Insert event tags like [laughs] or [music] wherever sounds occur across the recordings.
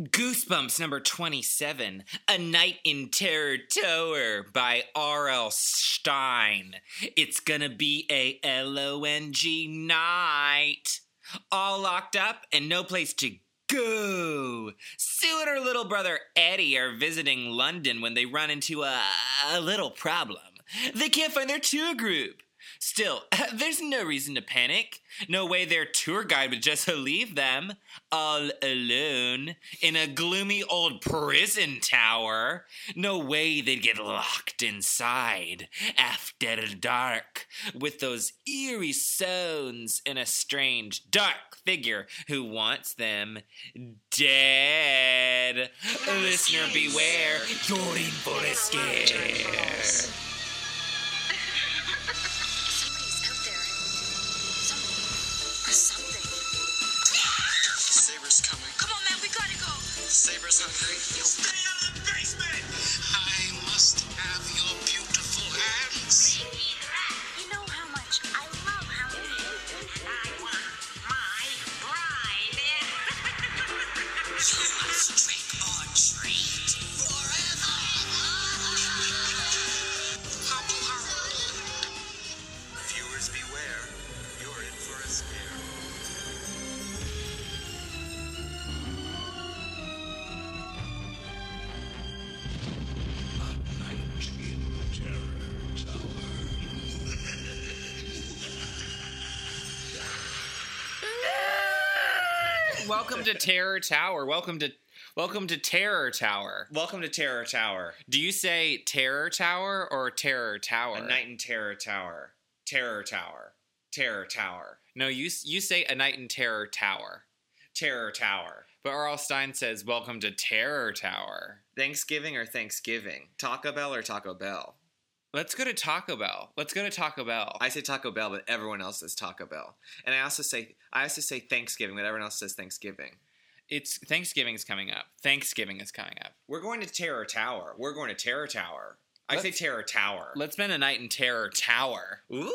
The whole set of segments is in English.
Goosebumps number 27, A Night in Terror Tower by R.L. Stine. It's gonna be a L-O-N-G night. All locked up and no place to go. Sue and her little brother Eddie are visiting London when they run into a, a little problem. They can't find their tour group. Still, [laughs] there's no reason to panic. No way their tour guide would just [laughs] leave them all alone in a gloomy old prison tower. No way they'd get locked inside after dark with those eerie sounds and a strange dark figure who wants them dead. Listener, beware, you're in for a scare. Go. Saber's hungry. Terror Tower. Welcome to welcome to Terror Tower. Welcome to Terror Tower. Do you say Terror Tower or Terror Tower? A night in Terror Tower. Terror Tower. Terror Tower. No, you you say a night in Terror Tower. Terror Tower. But R.L. Stine says welcome to Terror Tower. Thanksgiving or Thanksgiving? Taco Bell or Taco Bell? Let's go to Taco Bell. Let's go to Taco Bell. I say Taco Bell, but everyone else says Taco Bell. And I also say I also say Thanksgiving, but everyone else says Thanksgiving. It's Thanksgiving is coming up. Thanksgiving is coming up. We're going to Terror Tower. We're going to Terror Tower. I say Let's- Terror Tower. Let's spend a night in Terror Tower. Ooh.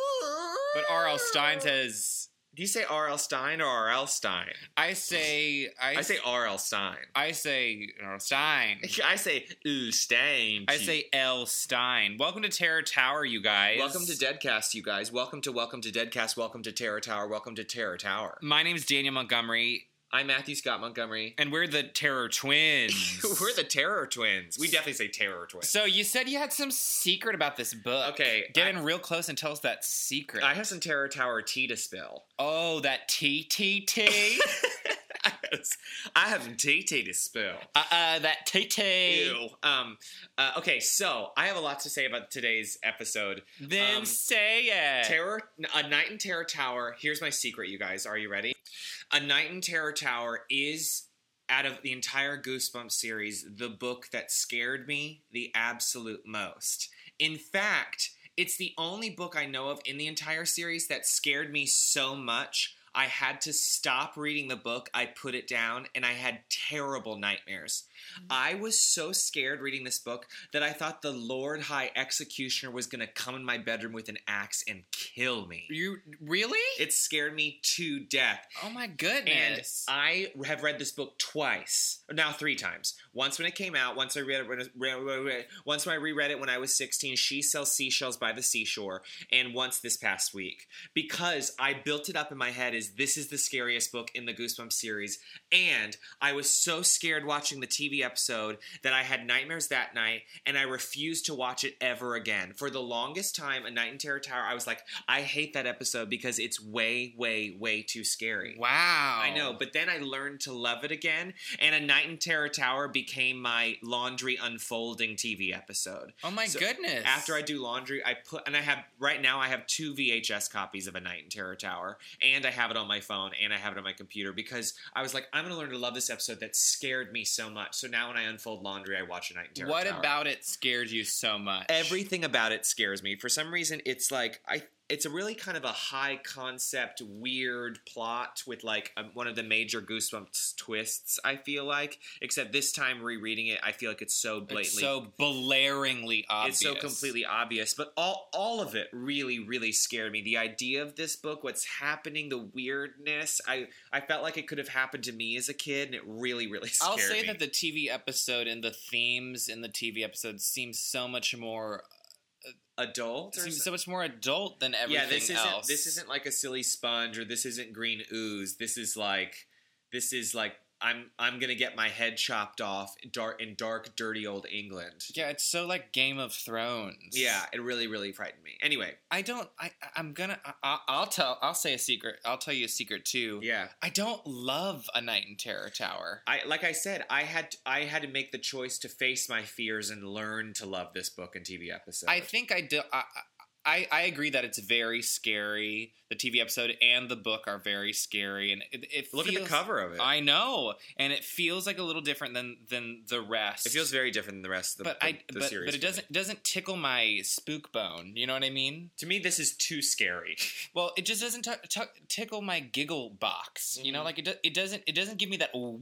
But R.L. Stine says Do you say R.L. Stine or R.L. Stine? I say I, I say R.L. Stine. I say R.L. [laughs] Stine. I say Ooh, Stine. I say L. Stine. Welcome to Terror Tower, you guys. Welcome to Deadcast, you guys. Welcome to Welcome to Deadcast. Welcome to Terror Tower. Welcome to Terror Tower. My name is Daniel Montgomery, I'm Matthew Scott Montgomery. and we're the Terror Twins. [laughs] We're the Terror Twins. We definitely say Terror Twins. So you said you had some secret about this book. Okay, get I- in real close and tell us that secret. I have some Terror Tower tea to spill. oh, that T T T. [laughs] I have some tea tea to spill. Uh, uh, that T T. Ew. Um. Uh, okay, so I have a lot to say about today's episode. Then Um, say it. Terror, a night in Terror Tower. Here's my secret, you guys. Are you ready? A night in Terror Tower is out of the entire Goosebumps series the book that scared me the absolute most. In fact, it's the only book I know of in the entire series that scared me so much. I had to stop reading the book. I put it down and I had terrible nightmares. Mm-hmm. I was so scared reading this book that I thought the Lord High Executioner was going to come in my bedroom with an axe and kill me. you really? It scared me to death. oh my goodness. And. I have read this book twice, now three times. Once when it came out, once I read it, when once when I reread it when I was 16, She Sells Seashells by the Seashore, and once this past week. Because I built it up in my head as this is the scariest book in the Goosebumps series, and I was so scared watching the TV episode that I had nightmares that night, and I refused to watch it ever again. For the longest time, A Night in Terror Tower, I was like, I hate that episode because it's way, way, way too scary. wow. I know, but then I learned to love it again, and A Night in Terror Tower became my laundry unfolding TV episode. Oh my So goodness. After I do laundry, I put, and I have, right now, I have two VHS copies of A Night in Terror Tower, and I have it on my phone, and I have it on my computer because I was like, I'm going to learn to love this episode that scared me so much. So now when I unfold laundry, I watch A Night in Terror What Tower. about it scared you so much? Everything about it scares me. For some reason, it's like I it's a really kind of a high concept, weird plot with like um, one of the major Goosebumps twists. I feel like, except this time rereading it, I feel like it's so blatantly, It's so blaringly obvious. it's so completely obvious. But all all of it really, really scared me. The idea of this book, what's happening, the weirdness. I I felt like it could have happened to me as a kid, and it really, really scared I'll say me. that the TV episode and the themes in the TV episode seem so much more adult or seem so much more adult than everything yeah, this isn't else. this isn't like a silly sponge or this isn't green ooze. This is like this is like I'm I'm gonna get my head chopped off in dark in dark, dirty old England. Yeah, it's so like Game of Thrones. Yeah, it really, really frightened me. Anyway, I don't. I. I'm gonna. I, I'll tell. I'll say a secret. I'll tell you a secret too. yeah. I don't love A Night in Terror Tower. I like I said, I had I had to make the choice to face my fears and learn to love this book and TV episode. I think I do. I, I, I agree that it's very scary. The TV episode and the book are very scary, and it, it look at the cover of it. I know, and it feels like a little different than than the rest. it feels very different than the rest of the, but the, I the but, series. but it doesn't doesn't tickle my spook bone. You know what I mean? To me, this is too scary. [laughs] Well, it just doesn't t- t- tickle my giggle box. You know, Mhm. like it, do- it doesn't it doesn't give me that woo.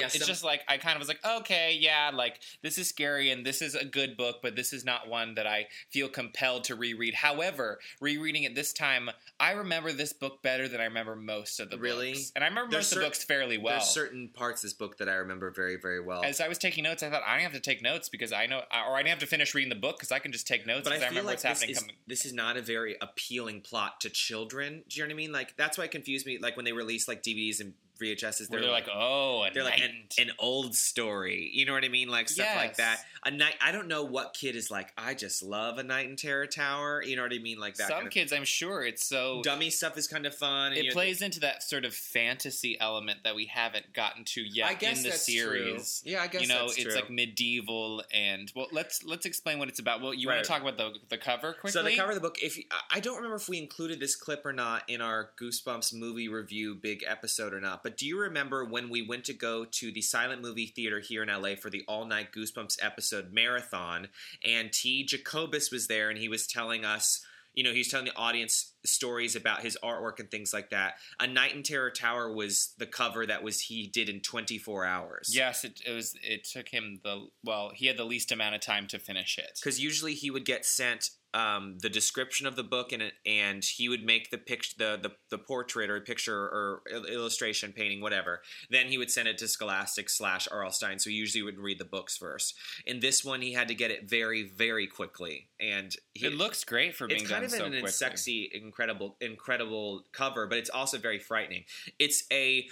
Yeah, it's some- just like I kind of was like, okay, yeah, like this is scary and this is a good book, but this is not one that I feel compelled to reread. However, rereading it this time, I remember this book better than I remember most of the Really? books, and I remember There's most cer- of the books fairly well. There's certain parts of this book that I remember very, very well. As I was taking notes, I thought I don't have to take notes because I know, or I didn't have to finish reading the book because I can just take notes but I I, feel remember like what's this happening is, coming. this is not a very appealing plot to children. Do you know what I mean? Like that's why it confused me. Like when they release like DVDs and VHSs, Where they're like, oh, a they're like an, an old story. You know what I mean? Like stuff like that. A night. I don't know what kid is like. I just love a night in Terror Tower. You know what I mean? Like that. Some kind of, kids, I'm sure, it's so dummy stuff is kind of fun. and, it know, plays into that sort of fantasy element that we haven't gotten to yet I guess in the series. True. Yeah, I guess you know, it's true. like medieval and well, let's let's explain what it's about. Well, you Right. want to talk about the the cover quickly? So the cover of the book, if I- I don't remember if we included this clip or not in our Goosebumps movie review big episode or not, but do you remember when we went to go to the silent movie theater here in LA for the all night Goosebumps episode marathon, and T. Jacobus was there, and he was telling us. You know, he's telling the audience stories about his artwork and things like that. A Night in Terror Tower was the cover that was he did in 24 hours. Yes, it, it was. It took him the well. He had the least amount of time to finish it. because usually he would get sent um, the description of the book and and he would make the picture the, the the portrait or picture or illustration painting whatever then he would send it to scholastic slash rl stine so he usually would read the books first in this one he had to get it very very quickly and he, It looks great for being it's kind done of so an, sexy incredible incredible cover but it's also very frightening it's a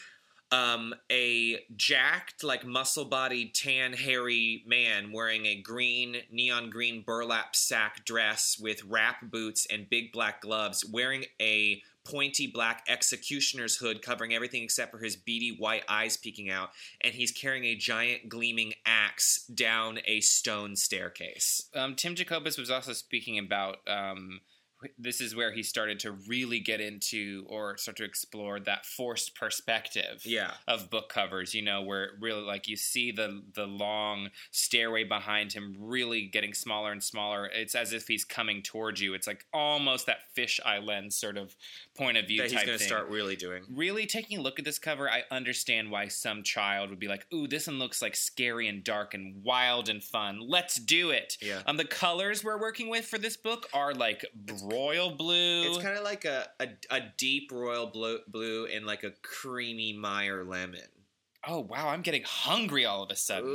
um, a jacked, like muscle bodied, tan, hairy man wearing a green, neon green burlap sack dress with wrap boots and big black gloves, wearing a pointy black executioner's hood covering everything except for his beady white eyes peeking out, and he's carrying a giant gleaming axe down a stone staircase. Um, Tim Jacobus was also speaking about. Um, this is where he started to really get into or start to explore that forced perspective Yeah. of book covers. You know, where really like you see the the long stairway behind him really getting smaller and smaller. It's as if he's coming towards you. It's like almost that fisheye lens sort of point of view That he's going to start really doing. really taking a look at this cover, I understand why some child would be like, "Ooh, this one looks like scary and dark and wild and fun. Let's do it." Yeah. Um, the colors we're working with for this book are like royal blue. It's kind of like a, a, a deep royal blue, blue and like a creamy Meyer lemon. oh wow, I'm getting hungry all of a sudden.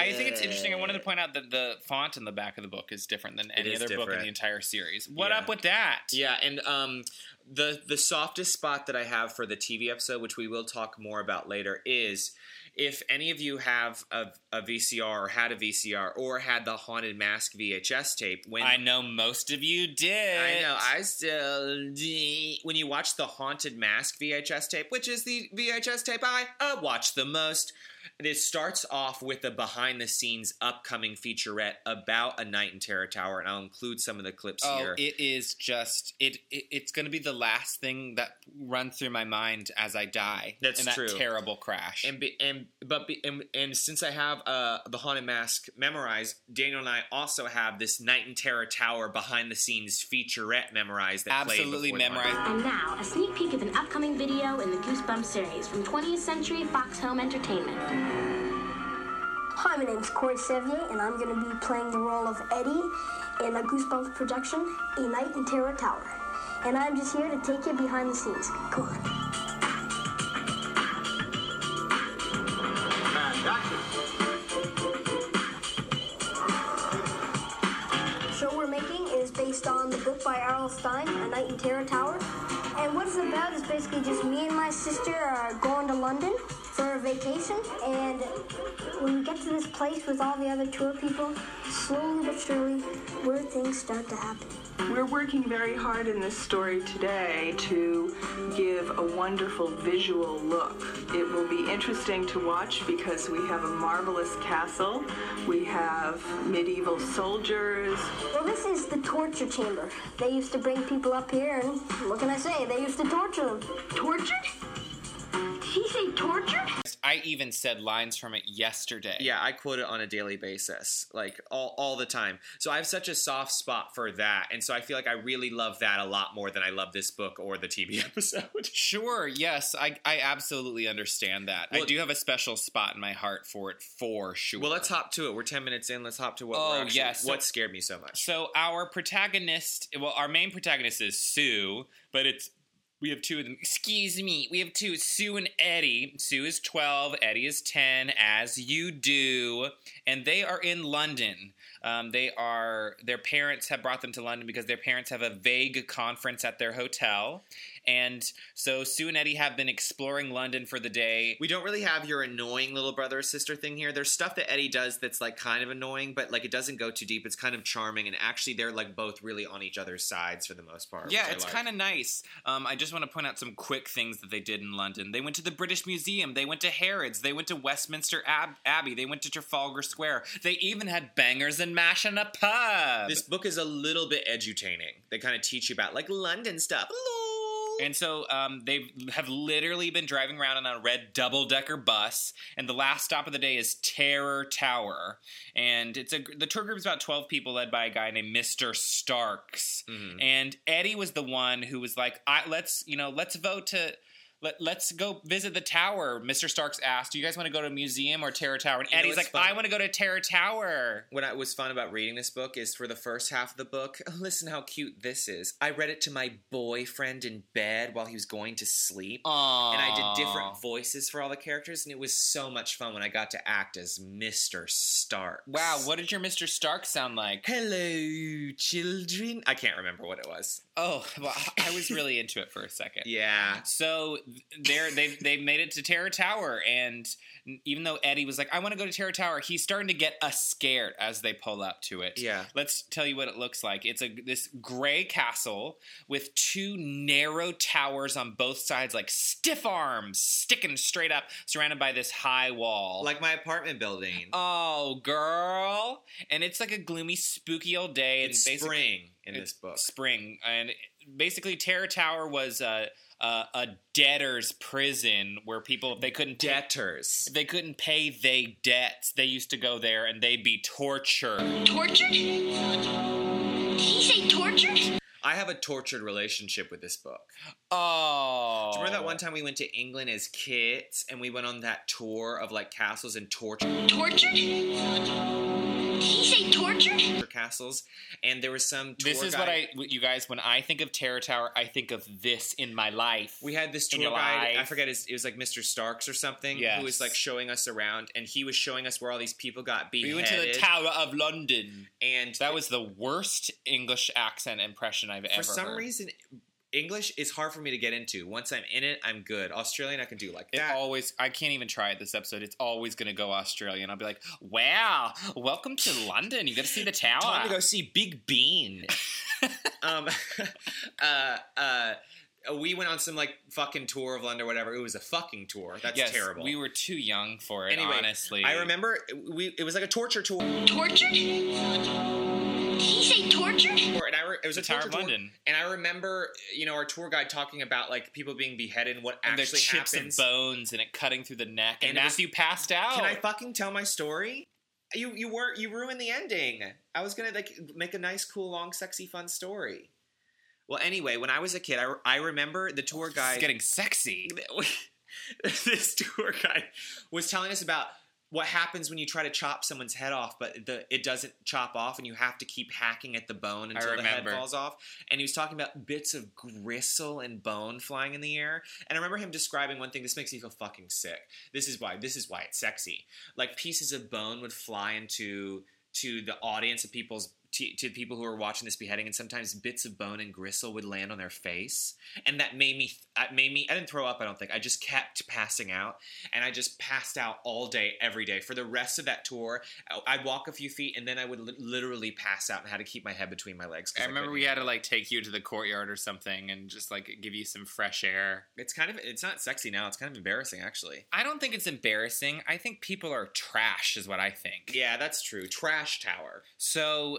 I think it's interesting. I wanted to point out that the font in the back of the book is different than any other book in the entire series. What Yeah. up with that? Yeah, and um, the the softest spot that I have for the TV episode, which we will talk more about later, is if any of you have a, a VCR or had a VCR or had the Haunted Mask VHS tape. When I know most of you did. I know. I still. When you watch the Haunted Mask VHS tape, which is the VHS tape I uh, watch the most, it starts off with a behind the scenes upcoming featurette about a night in Terror Tower, and I'll include some of the clips Oh, here. it is just it. it it's going to be the last thing that runs through my mind as I die. That's in that true. Terrible crash. and be, and but be, and, and since I have uh, the haunted mask memorized, Daniel and I also have this Night in Terror Tower behind the scenes featurette memorized. That Absolutely memorized. And now, a sneak peek of an upcoming video in the Goosebumps series from 20th Century Fox Home Entertainment. Hi, my name's Corey Sevier, and I'm going to be playing the role of Eddie in a Goosebumps production, A Night in Terror Tower. And I'm just here to take you behind the scenes. Come on. show we're making is based on the book by R.L. Stine, A Night in Terror Tower. And what it's about is basically just me and my sister are going to London for a vacation. And when we get to this place with all the other tour people, slowly but surely, weird things start to happen. We're working very hard in this story today to give a wonderful visual look. It will be interesting to watch because we have a marvelous castle, we have medieval soldiers, Well, this is the torture chamber. They used to bring people up here, and what can I say? They used to torture them. tortured? Did he say tortured? I even said lines from it yesterday. Yeah, I quote it on a daily basis, like all, all the time. So I have such a soft spot for that. And so I feel like I really love that a lot more than I love this book or the TV [laughs] episode. Sure, yes, I, I absolutely understand that. I do have a special spot in my heart for it, for sure. Well, let's hop to it. We're 10 minutes in. Let's hop to what Oh, we're actually, yes. So- what scared me so much. So our protagonist, well, our main protagonist is Sue, but it's we have two of them. Excuse me, we have two, Sue and Eddie. Sue is twelve, Eddie is ten, as you do, and they are in London. Um, they are their parents have brought them to London because their parents have a vague conference at their hotel, and so Sue and Eddie have been exploring London for the day. We don't really have your annoying little brother or sister thing here. There's stuff that Eddie does that's like kind of annoying, but like it doesn't go too deep. It's kind of charming, and actually they're like both really on each other's sides for the most part. Yeah, it's like. kind of nice. Um, I just want to point out some quick things that they did in London. They went to the British Museum. They went to Harrods. They went to Westminster Ab- Abbey. They went to Trafalgar Square. They even had bangers and mash in a pub. This book is a little bit edutaining. They kind of teach you about like London stuff. And so um, they have literally been driving around on a red double decker bus, and the last stop of the day is Terror Tower, and it's a the tour group is about twelve people, led by a guy named Mister Starks, and Eddie was the one who was like, I, "Let's you know, let's vote to." Let, let's go visit the tower. Mr. Starks asked, "Do you guys want to go to a museum or Terror Tower?" And know Eddie's like, fun? "I want to go to Terror Tower." what I, was fun about reading this book is for the first half of the book, [laughs] listen how cute this is. I read it to my boyfriend in bed while he was going to sleep. Aww. And I did different voices for all the characters, and it was so much fun when I got to act as Mr. Stark. Wow, what did your Mr. Stark sound like? Hello, children. I can't remember what it was. Oh, well, I was [laughs] really into it for a second. Yeah. So they're they've they've made it to Terror Tower, and even though Eddie was like, "I want to go to Terror Tower," he's starting to get us scared as they pull up to it. Yeah. Let's tell you what it looks like. It's a this gray castle with two narrow towers on both sides, like stiff arms sticking straight up, surrounded by this high wall. Like my apartment building. oh, girl, and it's like a gloomy, spooky old day. it's and spring in it's this book. Spring, and basically, Terror Tower was a a, a debtor's prison where people, if they couldn't pay, Debtors. if they couldn't pay they debts, they used to go there and they'd be tortured. Tortured? Did he say tortured? I have a tortured relationship with this book. Oh, Do you remember that one time we went to England as kids and we went on that tour of like castles and torture Tortured? Did he say tortured? castles? And there was some tour This is guide. what I, you guys. When I think of Terror Tower, I think of this in my life. We had this In tour your guide. I life. forget his. It was like Mr. Starks or something. Yes. Who was like showing us around, and he was showing us where all these people got beheaded. we went to the Tower of London. and That was the worst English accent impression I've ever. for some heard. reason. English is hard for me to get into. Once I'm in it, I'm good. Australian, I can do like It that. always, I can't even try it this episode. It's always going to go Australian. I'll be like, wow, welcome to [laughs] London. You got to see the tower. Time to go see Big Bean. [laughs] um, [laughs] uh, uh, We went on some like fucking tour of London or whatever. It was a fucking tour. That's yes, terrible. We were too young for it, anyway, honestly. I remember we it was like a torture tour, and Tortured? Did he say tortured? It was The a Tower of tour. London. And I remember, you know, our tour guide talking about like people being beheaded and what And actually chips happens. of bones and it cutting through the neck, and, And it was- Matthew passed out. Can I fucking tell my story? You you weren't you ruined the ending. I was gonna like make a nice, cool, long, sexy, fun story. Well, anyway, when I was a kid, I, I remember the tour guide. getting sexy. [laughs] this tour guide was telling us about what happens when you try to chop someone's head off, but the it doesn't chop off, and you have to keep hacking at the bone until the head falls off. And he was talking about bits of gristle and bone flying in the air. And I remember him describing one thing. This makes me feel fucking sick. This is why. This is why it's sexy. Like pieces of bone would fly into to the audience of people's to, to people who were watching this beheading, and sometimes bits of bone and gristle would land on their face, and that made me. That made me. I didn't throw up. I don't think. I just kept passing out, and I just passed out all day, every day for the rest of that tour. I'd walk a few feet, and then I would li- literally pass out and had to keep my head between my legs. I remember we had to like take you to the courtyard or something and just like give you some fresh air. It's kind of. It's not sexy now. It's kind of embarrassing, actually. I don't think it's embarrassing. I think people are trash, is what I think. Yeah, that's true. Trash tower. So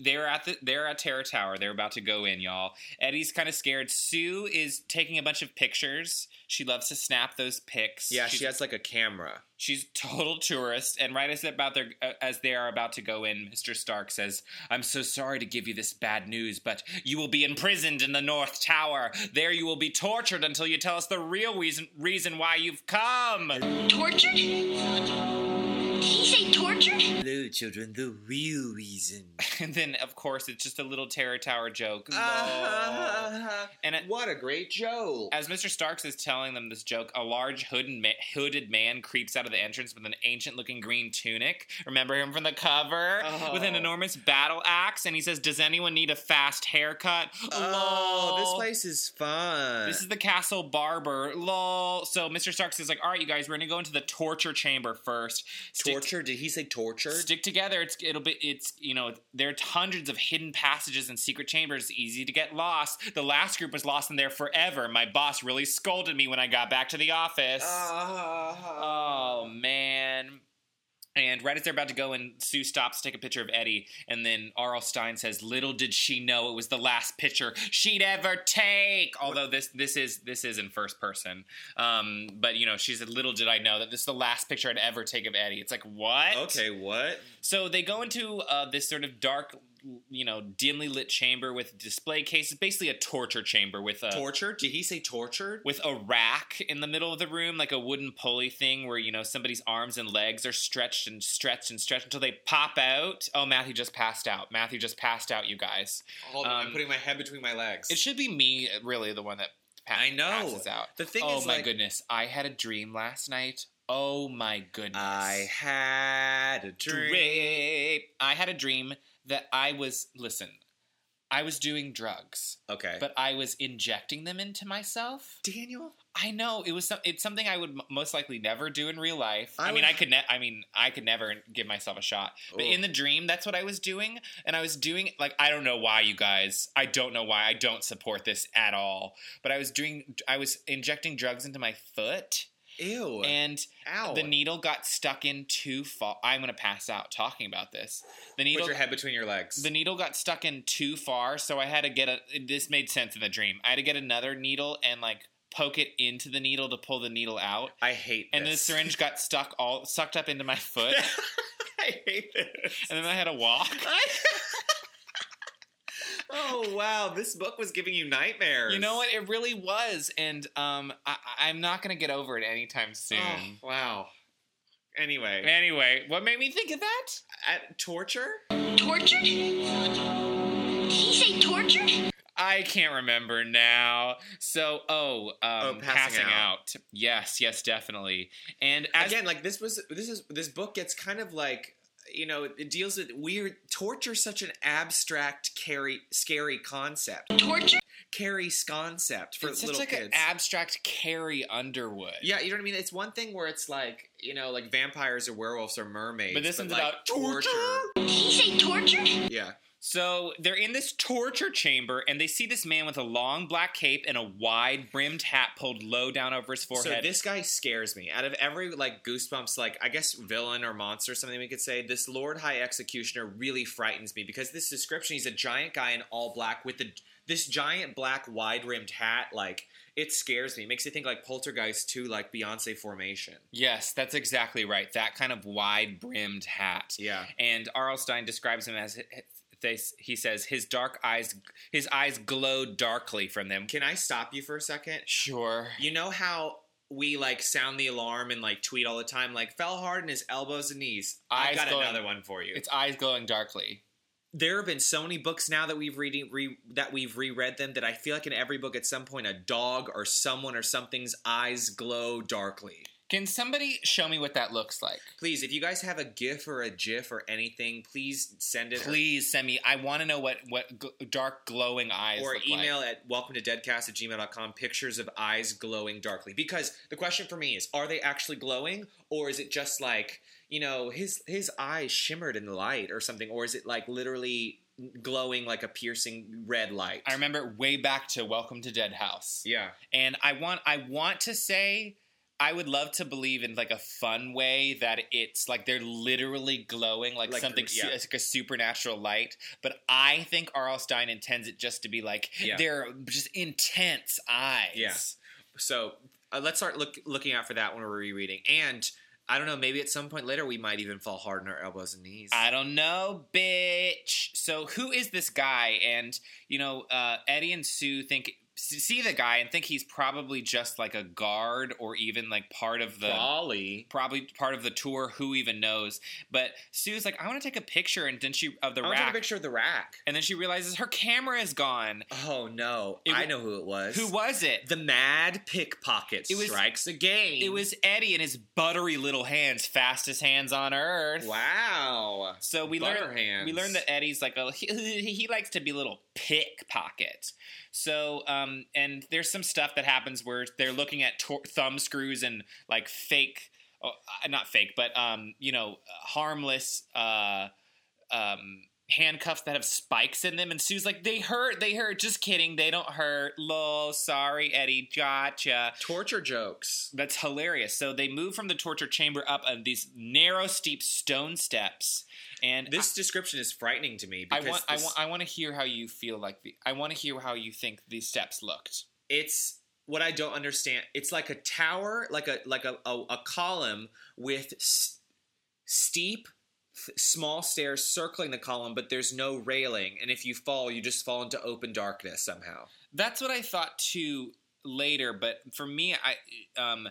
they're at the they're at Terror Tower. They're about to go in, y'all. Eddie's kind of scared. Sue is taking a bunch of pictures. She loves to snap those pics. Yeah, she's, she has like a camera. She's total tourist, and right as they're about their, uh, as they are about to go in, Mister Stark says, "I'm so sorry to give you this bad news, but you will be imprisoned in the North Tower. There, you will be tortured until you tell us the real reason reason why you've come." Tortured? Did he say tortured? Hello, children. The real reason. [laughs] And then, of course, it's just a little Terror Tower joke. Ah, [laughs] And it- what a great joke. As Mr. Starks is telling them this joke, a large hooded, ma- hooded man creeps out of the entrance with an ancient looking green tunic. Remember him from the cover? With an Oh. enormous battle axe. And he says, Does anyone need a fast haircut? Oh, this place is fun. This is the castle barber. Lol. So Mr. Starks is like, All right, you guys, we're going to go into the torture chamber first. Stick- torture. Did he say tortured? Stick together. It's it'll be it's you know there are hundreds of hidden passages and secret chambers. It's easy to get lost. The last group was lost in there forever. My boss really scolded me when I got back to the office. Ah. oh man. And right as they're about to go in, Sue stops to take a picture of Eddie, and then R.L. Stine says, "Little did she know it was the last picture she'd ever take." Although this this is this is in first person, um, but you know she said, "Little did I know that this is the last picture I'd ever take of Eddie." It's like what? Okay, what? So they go into uh, this sort of dark, you know, dimly lit chamber with display cases, basically a torture chamber with a torture Did he say tortured? with a rack in the middle of the room, like a wooden pulley thing, where you know somebody's arms and legs are stretched and stretched and stretched until they pop out. Oh, Matthew just passed out. Matthew just passed out. You guys, Hold on, I'm Um, putting my head between my legs. it should be me, really, the one that pa- I know. passes out. The thing oh my like- goodness, I had a dream last night. Oh my goodness, I had a dream. dream. I had a dream that I was listen. I was doing drugs, Okay. but I was injecting them into myself. Daniel? I know it was. Some, it's something I would m- most likely never do in real life. I, I mean, I could. Ne- I mean, I could never give myself a shot. But in the dream, that's what I was doing, and I was doing like I don't know why you guys. I don't know why I don't support this at all. But I was doing. I was injecting drugs into my foot, Ew. and Ow. the needle got stuck in too far. I'm gonna pass out talking about this. The needle. Put your head between your legs. The needle got stuck in too far, so I had to get a. This made sense in the dream. I had to get another needle and like poke it into the needle to pull the needle out, I hate this. and the this. syringe got stuck all sucked up into my [laughs] foot, I hate this. and then I had to walk. [laughs] oh wow, this book was giving you nightmares. You know what? It really was, and um, I, I'm not gonna get over it anytime soon. Oh, wow. Anyway, Anyway, what made me think of that? at torture? Tortured? Did he say tortured? I can't remember now. So, oh, um, Oh, passing, passing out. Yes, yes, definitely. And as, Again, like this was this is this book gets kind of like you know it deals with weird torture such an abstract scary scary concept Torture. carry concept for it's such little like kids an abstract Carrie Underwood. yeah you know what i mean it's one thing where it's like you know like vampires or werewolves or mermaids But this one's like, about torture. Did he say torture? yeah So they're in this torture chamber, and they see this man with a long black cape and a wide brimmed hat pulled low down over his forehead. So this guy scares me. Out of every like goosebumps, like I guess villain or monster, or something we could say, this Lord High Executioner really frightens me because this description, he's a giant guy in all black with the this giant black wide rimmed hat. Like it scares me. It makes me think like Poltergeist 2, like Beyonce Formation. yes, that's exactly right. That kind of wide brimmed hat. Yeah. And R.L. Stine describes him as they, he says his dark eyes his eyes glowed darkly from them. Can I stop you for a second? Sure. You know how we like sound the alarm and like tweet all the time, like fell hard in his elbows and knees. I Eyes got going- another one for you. Its eyes glowing darkly. there have been so many books now that we've reading re, that we've reread them that I feel like in every book at some point a dog or someone or something's eyes glow darkly. Can somebody show me what that looks like? Please, if you guys have a GIF or a GIF or anything, please send it. Please send me. I want to know what what gl- dark glowing eyes or look email like. at welcome to deadcast at gmail.com pictures of eyes glowing darkly because the question for me is are they actually glowing or is it just like you know his his eyes shimmered in the light or something or is it like literally glowing like a piercing red light I remember way back to Welcome to Dead House. yeah and I want I want to say I would love to believe in like a fun way that it's like they're literally glowing like, Like, something su- like a supernatural light. But I think R.L. Stine intends it just to be like Yeah. they're just intense eyes. Yeah. So uh, let's start look, looking out for that when we're rereading. And I don't know, maybe at some point later we might even fall hard on our elbows and knees. I don't know, bitch. So who is this guy? And you know, uh, Eddie and Sue think see the guy and think he's probably just like a guard or even like part of the Probably. probably part of the tour. Who even knows? But Sue's like, I want to take a picture, and then she of the I to take rack, a picture of the rack. and then she realizes her camera is gone. Oh no! It I wa- know who it was. Who was it? the mad pickpocket? It was- strikes again. It was Eddie and his buttery little hands, fastest hands on earth. wow. So we Butter learned hands. we learned that Eddie's like a [laughs] he, he likes to be a little pickpocket. So um and there's some stuff that happens where they're looking at tor- thumb screws and like fake oh, uh, not fake but um you know harmless uh um handcuffs that have spikes in them. And Sue's like they hurt they hurt. Just kidding they don't hurt. Lol sorry Eddie gotcha. Torture jokes. that's hilarious. So they move from the torture chamber up on these narrow, steep stone steps, and This description is frightening to me I, because want, I want, I want to hear how you feel like the. I want to hear how you think these steps looked. it's what I don't understand. It's like a tower, like a like a a, a column with s- steep, th- small stairs circling the column, but there's no railing. And if you fall, you just fall into open darkness somehow. That's what I thought too later, but for me, I um.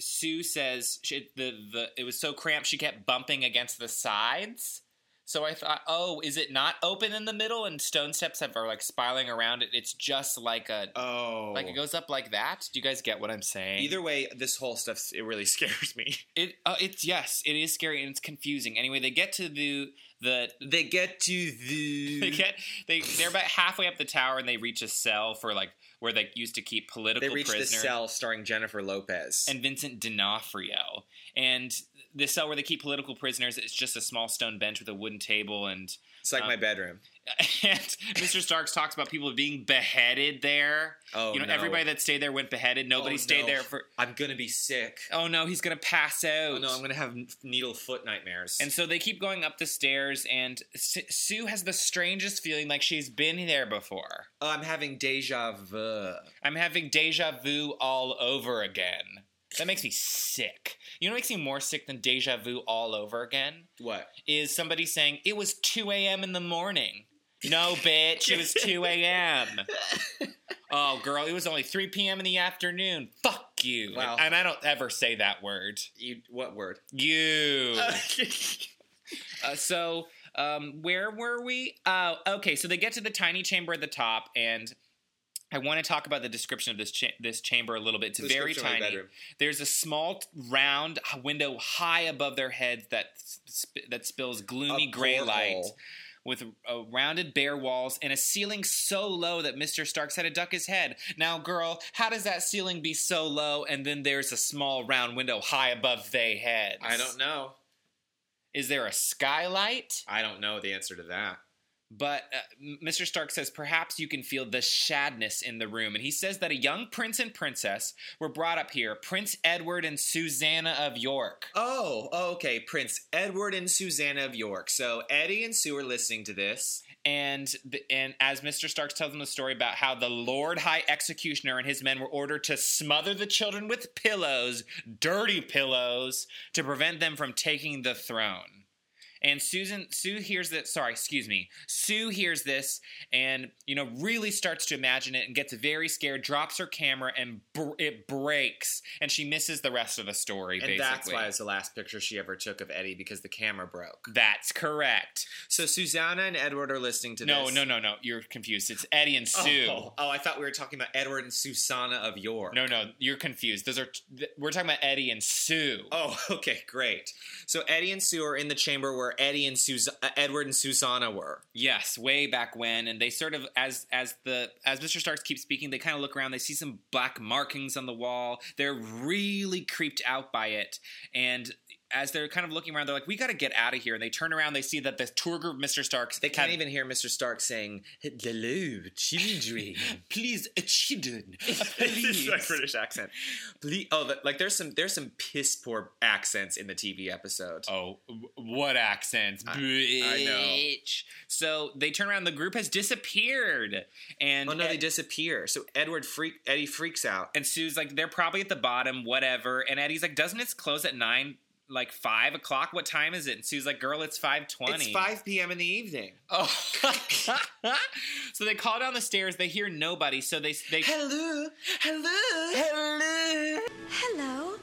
Sue says she, the the it was so cramped she kept bumping against the sides. So I thought, oh, is it not open in the middle and stone steps have are like spiraling around it? It's just like a Oh, like it goes up like that. Do you guys get what I'm saying? Either way, this whole stuff it really [laughs] scares me. It uh, it's yes, it is scary and it's confusing. Anyway, they get to the the They get to the [laughs] they get they they're about halfway up the tower and they reach a cell for like where they used to keep political they reach the cell starring Jennifer Lopez. and Vincent D'Onofrio. And the cell where they keep political prisoners it's just a small stone bench with a wooden table and it's like um, my bedroom. [laughs] and Mr. Starks talks about people being beheaded there. Oh, you know, no. everybody that stayed there went beheaded. Nobody Oh, stayed no. there for. I'm gonna be sick. Oh no, he's gonna pass out. Oh no, I'm gonna have needle foot nightmares. And so they keep going up the stairs, and S- Sue has the strangest feeling like she's been there before. oh, I'm having deja vu. I'm having deja vu all over again. That makes me sick. You know what makes me more sick than deja vu all over again? What? Is somebody saying, it was 2 a.m. in the morning. No, bitch, it was [laughs] 2 a.m. oh, girl, it was only 3 p.m. in the afternoon. Fuck you. Wow. And I don't ever say that word. You what word? You. [laughs] Uh, so, um, where were we? Oh, okay. So they get to the tiny chamber at the top, and I want to talk about the description of this cha- this chamber a little bit. It's very Description of my tiny. There's a small round window high above their heads that sp- that spills gloomy A gray light. With uh, rounded bare walls and a ceiling so low that Mr. Starks had to duck his head. Now, girl, how does that ceiling be so low and then there's a small round window high above they heads? I don't know. Is there a skylight? I don't know the answer to that. But uh, Mr. Stark says perhaps you can feel the shadness in the room. And he says that a young prince and princess were brought up here Prince Edward and Susanna of York. Oh, okay. Prince Edward and Susanna of York. So Eddie and Sue are listening to this. And the, and as Mr. Starks tells them the story about how the Lord High Executioner and his men were ordered to smother the children with pillows, dirty pillows, to prevent them from taking the throne. And Susan, Sue hears that. Sorry, excuse me. Sue hears this, and you know, really starts to imagine it, and gets very scared. Drops her camera, and br- it breaks, and she misses the rest of the story. And basically, that's why it's the last picture she ever took of Eddie because the camera broke. That's correct. So Susanna and Edward are listening to No, this. no, no, no. No. You're confused. It's Eddie and Sue. Oh, oh, I thought we were talking about Edward and Susanna of yore. No, no, you're confused. Those are we're talking about Eddie and Sue. Oh, [laughs] okay, great. So Eddie and Sue are in the chamber where Eddie and Sus- uh, Edward and Susanna were. Yes, way back when, and they sort of as as the as Mr. Starks keeps speaking, they kind of look around. They see some black markings on the wall. They're really creeped out by it, and as they're kind of looking around, they're like, "We got to get out of here." And they turn around. They see that the tour group, Mr. Starks, They can't have- even hear Mr. Stark saying, "Hello, children." [laughs] please, uh, children, [laughs] please. like British accent. Please, oh, the- like there's some there's some piss poor accents in the TV episode. Oh, what accents? I know. So they turn around. The group has disappeared, and Oh no, they disappear. So Edward freak Eddie freaks out. And Sue's like, they're probably at the bottom, whatever. And Eddie's like, doesn't it close at nine, like five o'clock? What time is it? And Sue's like, girl, it's five twenty. It's 5 p.m. in the evening. Oh. [laughs] so they call down the stairs. They hear nobody. So they they Hello, hello, hello. Hello.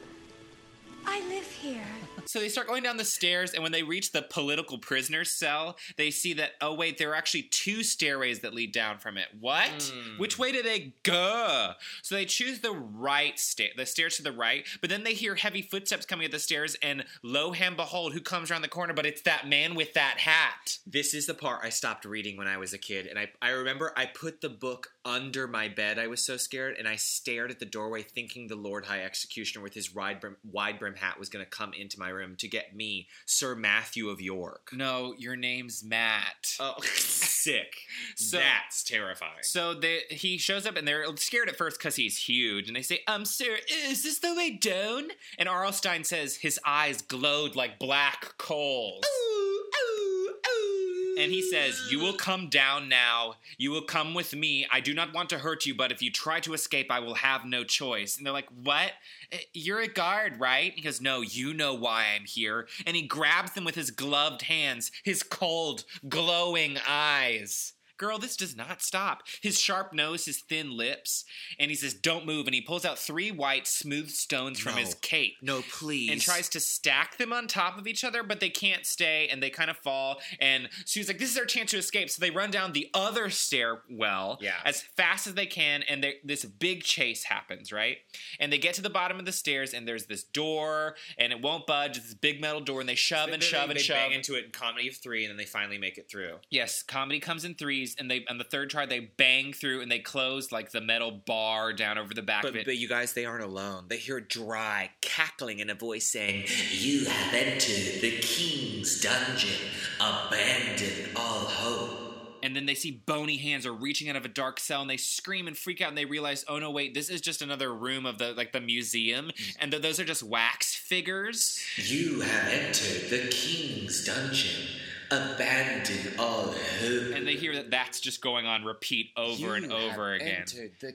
I live here. So they start going down the stairs. And when they reach the political prisoner's cell, they see that oh wait, there are actually two stairways that lead down from it. What? Hmm. Which way do they go? So they choose the right stair, the stairs to the right. But then they hear heavy footsteps coming up the stairs, and lo and behold, who comes around the corner? But it's that man with that hat. This is the part I stopped reading when I was a kid, and I, I remember I put the book under my bed. I was so scared, and I stared at the doorway, thinking the Lord High Executioner with his wide brim, wide brim hat was going to come into my room to get me, Sir Matthew of York. No, your name's Matt. Oh, [laughs] sick! [laughs] So- That's terrifying. So they, he shows up and they're scared at first because he's huge. And they say, Um, sir, is this the way down? And R.L. Stine says his eyes glowed like black coals. And he says, You will come down now. You will come with me. I do not want to hurt you, but if you try to escape, I will have no choice. And they're like, What? Eh, You're a guard, right? He goes, No, you know why I'm here. And he grabs them with his gloved hands, his cold, glowing eyes. Girl, this does not stop. His sharp nose, his thin lips, and he says, Don't move. And he pulls out three white, smooth stones from No. his cape no, please. and tries to stack them on top of each other, but they can't stay and they kind of fall. And Sue's like, This is our chance to escape. So they run down the other stairwell Yeah. as fast as they can, and they, this big chase happens, right? And they get to the bottom of the stairs, and there's this door, and it won't budge. It's this big metal door, and they shove They- and they- shove they and shove. bang into it in comedy of three, and then they finally make it through. Yes, comedy comes in threes, and they on the third try they bang through and they close like the metal bar down over the back But, of it. but you guys, they aren't alone. They hear dry cackling in a voice saying, You have entered the king's dungeon. Abandon all hope. and then they see bony hands are reaching out of a dark cell and they scream and freak out and they realize oh no wait this is just another room of the like the museum mm. and th- those are just wax figures You have entered the king's dungeon. Abandon all hope. and they hear that that's just going on repeat over and over again.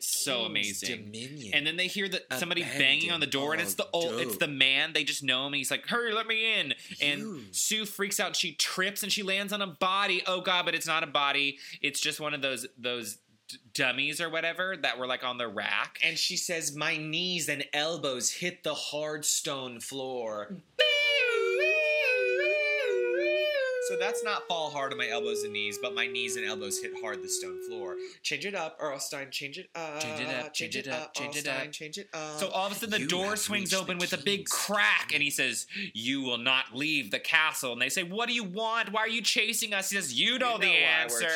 so amazing. Dominion. and then they hear that somebody Abandon banging on the door and it's the old it's the man. They just know him and he's like hurry let me in. And You. sue freaks out. She trips and she lands on a body. Oh god but it's not a body. It's just one of those those d- dummies or whatever that were like on the rack. And she says, My knees and elbows hit the hard stone floor. So that's not fall hard on my elbows and knees, but my knees and elbows hit hard the stone floor. Change it up, R.L. Stine. Change it up. Change it up, change it up, change it up. Change it up. So all of a sudden the You door swings open the with a big crack and he says, You will not leave the castle. And they say, What do you want? Why are you chasing us? He says, You know, You the know why we're answer.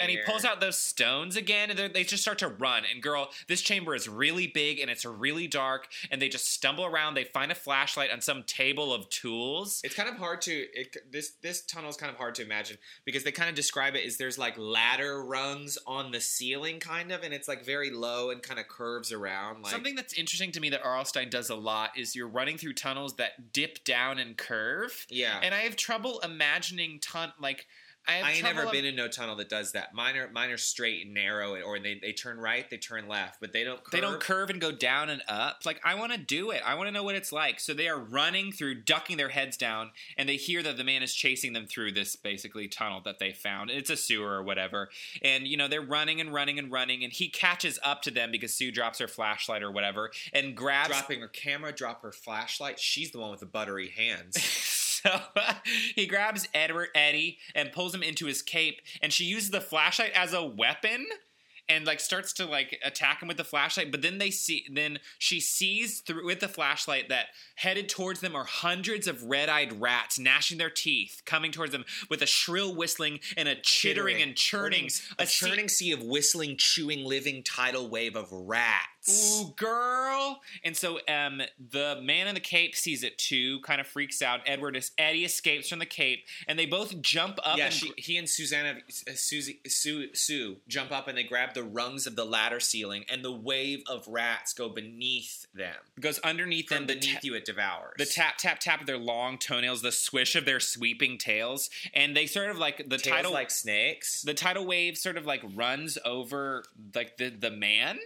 And he pulls out those stones again and they just start to run. And girl, this chamber is really big and it's really dark. And they just stumble around. They find a flashlight on some table of tools. It's kind of hard to. It, this this tunnel is kind of hard to imagine because they kind of describe it as there's like ladder rungs on the ceiling, kind of, and it's like very low and kind of curves around. Like Something that's interesting to me that R.L. Stine does a lot is you're running through tunnels that dip down and curve. Yeah. And I have trouble imagining ton like I have I never been in no tunnel that does that. Mine are mine are straight and narrow, or they, they turn right, they turn left, but they don't. Curve. They don't curve and go down and up. Like I want to do it. I want to know what it's like. So they are running through, ducking their heads down, and they hear that the man is chasing them through this basically tunnel that they found. It's a sewer or whatever. And you know they're running and running and running, and he catches up to them because Sue drops her flashlight or whatever and grabs. dropping her camera, drop her flashlight. She's the one with the buttery hands. [laughs] So [laughs] he grabs Edward Eddie and pulls him into his cape, and she uses the flashlight as a weapon. And like starts to like attack him with the flashlight, but then they see then she sees through with the flashlight that headed towards them are hundreds of red-eyed rats gnashing their teeth, coming towards them with a shrill whistling and a chittering, and churning, a, sea- churning sea of whistling, chewing, living tidal wave of rats. Ooh, girl! And so, um, the man in the cape sees it too, kind of freaks out. Edward is Eddie escapes from the cape, and they both jump up. Yeah, and she, he and Susanna, uh, Susie, Sue, Sue jump up and they grab the rungs of the ladder ceiling, and the wave of rats go beneath them. goes underneath From them. The, beneath ta- you, it devours. the tap tap tap of their long toenails, the swish of their sweeping tails, and they sort of like the Tails tidal like snakes. the tidal wave sort of like runs over like the the man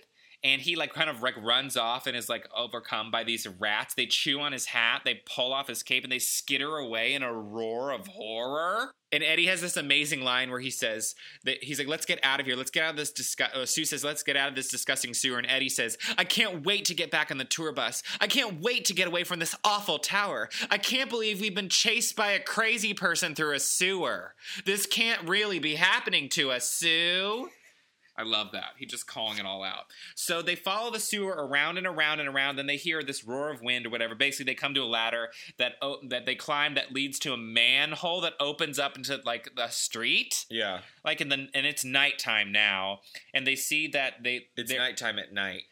and he like kind of like runs off and is like overcome by these rats they chew on his hat they pull off his cape and they skitter away in a roar of horror and Eddie has this amazing line where he says that he's like, "Let's get out of here. Let's get out of this." Uh, Sue says, "Let's get out of this disgusting sewer." And Eddie says, "I can't wait to get back on the tour bus. I can't wait to get away from this awful tower. I can't believe we've been chased by a crazy person through a sewer. This can't really be happening to us, Sue." I love that. He just calling it all out. So they follow the sewer around and around and around. Then they hear this roar of wind or whatever. Basically, they come to a ladder that o- that they climb that leads to a manhole that opens up into like the street. yeah, Like in the and it's nighttime now, and they see that they it's nighttime at night.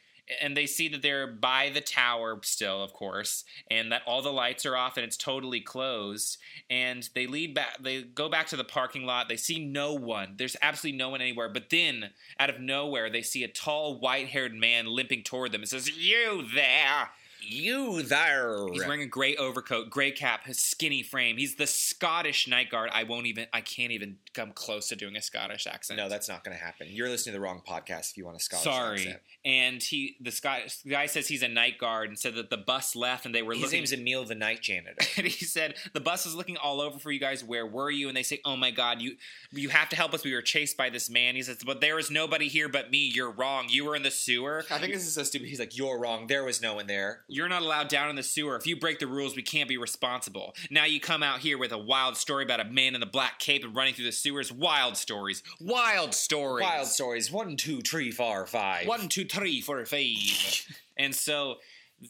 And they see that they're by the tower still, of course, and that all the lights are off and it's totally closed. And they lead back, they go back to the parking lot. They see no one. There's absolutely no one anywhere. But then, out of nowhere, they see a tall, white-haired man limping toward them and says, "You there." You there? He's wearing a gray overcoat, gray cap, his skinny frame. He's the Scottish night guard. I won't even, I can't even come close to doing a Scottish accent. no, that's not going to happen. You're listening to the wrong podcast if you want a Scottish Sorry. accent. And he, the Scottish the guy says he's a night guard and said that the bus left and they were His looking. name's Emil the Night Janitor. [laughs] and he said the bus is looking all over for you guys. Where were you? And they say, "Oh my God, you you have to help us. We were chased by this man." He says, "But there is nobody here but me. You're wrong. You were in the sewer. I think this is so stupid. He's like, "You're wrong. There was no one there." You're not allowed down in the sewer. If you break the rules, we can't be responsible. Now you come out here with a wild story about a man in a black cape and running through the sewers. Wild stories. Wild stories. Wild stories. One, two, three, four, five. One, two, three, four, five. [laughs] and so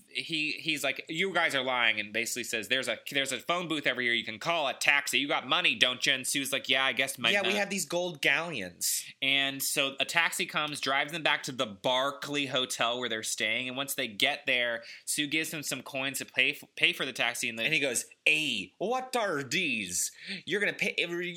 he he's like, you guys are lying, and basically says, "There's a there's a phone booth over here. You can call a taxi. You got money, don't you?" And Sue's like, "Yeah, I guess my yeah, we have these gold galleons. And so a taxi comes, drives them back to the Barclay Hotel where they're staying. And once they get there, Sue gives him some coins to pay f- pay for the taxi. And, the, And he goes, Hey, what are these? You're gonna pay every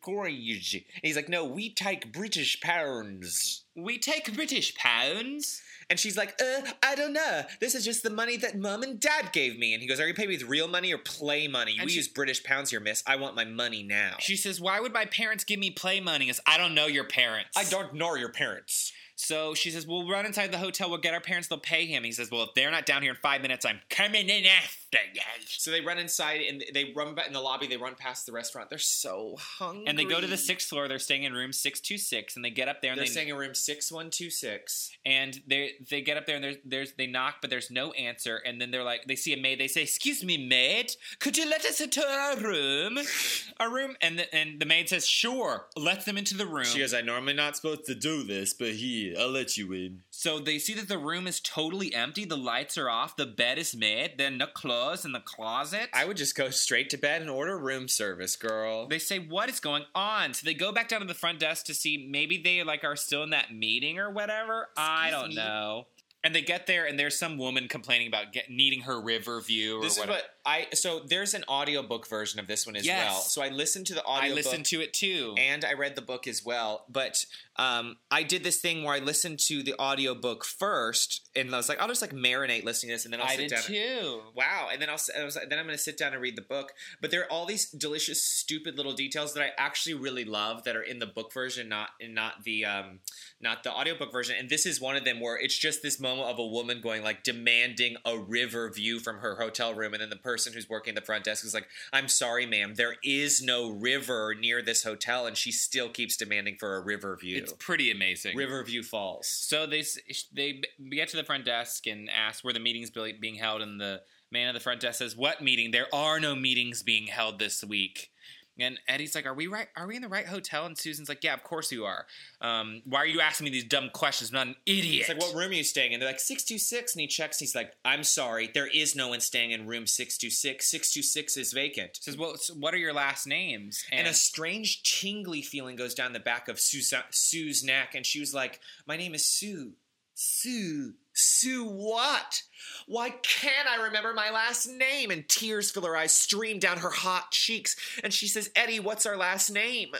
coins. And he's like, No, we take British pounds. we take British pounds. And she's like, uh, I don't know. This is just the money that mom and dad gave me. And he goes, Are you paying me with real money or play money? And we she- use British pounds here, miss. I want my money now. She says, "Why would my parents give me play money?" Is I don't know your parents. I don't know your parents. So she says, "We'll run inside the hotel. We'll get our parents. They'll pay him." He says, "Well, if they're not down here in five minutes, I'm coming in after you." So they run inside and they run back in the lobby. They run past the restaurant. They're so hungry. And they go to the sixth floor. They're staying in room six two six, and they get up there and They're they staying in room 6126. and they they get up there and there's there's they knock but there's no answer and then they're like they see a maid they say excuse me maid could you let us into our room [sighs] our room and the, and the maid says sure let them into the room She goes, I'm normally not supposed to do this, but here, I'll let you in. so they see that the room is totally empty. The lights are off. The bed is made. There are no clothes in the closet. I would just go straight to bed and order room service, girl. they say what is going on? So they go back down to the front desk to see maybe they like are still in that meeting or whatever. I don't me. know. And they get there and there's some woman complaining about get, needing her river view or this is whatever. what I so there's an audiobook version of this one as Yes. well. So I listened to the I audiobook. listened to it too. and I read the book as well. But um, I did this thing where I listened to the audiobook first, and I was like, I'll just like marinate listening to this, and then I'll I sit did down. too. Wow, and then I'll I was like, then I'm going to sit down and read the book. But there are all these delicious, stupid little details that I actually really love that are in the book version, not in not the um, not the audiobook version. And this is one of them where it's just this moment of a woman going like demanding a river view from her hotel room, and then the person who's working the front desk is like, "I'm sorry, ma'am, there is no river near this hotel," and she still keeps demanding for a river view. It's pretty amazing. Riverview Falls. So they they get to the front desk and ask where the meeting's be- being held, and the man at the front desk says, "What meeting? There are no meetings being held this week." And Eddie's like, "Are we right? Are we in the right hotel?" And Susan's like, "Yeah, of course you are. Um, why are you asking me these dumb questions? I'm not an idiot." It's like, what room are you staying in? They're like, 626. And he checks. He's like, I'm sorry. There is no one staying in room 626. 626 is vacant. says, "Well, so what are your last names?" And a strange tingly feeling goes down the back of Sue's, Sue's neck. And she was like, My name is Sue. Sue. Sue what? Why can't I remember my last name? And tears fill her eyes, stream down her hot cheeks. And she says, Eddie, what's our last name?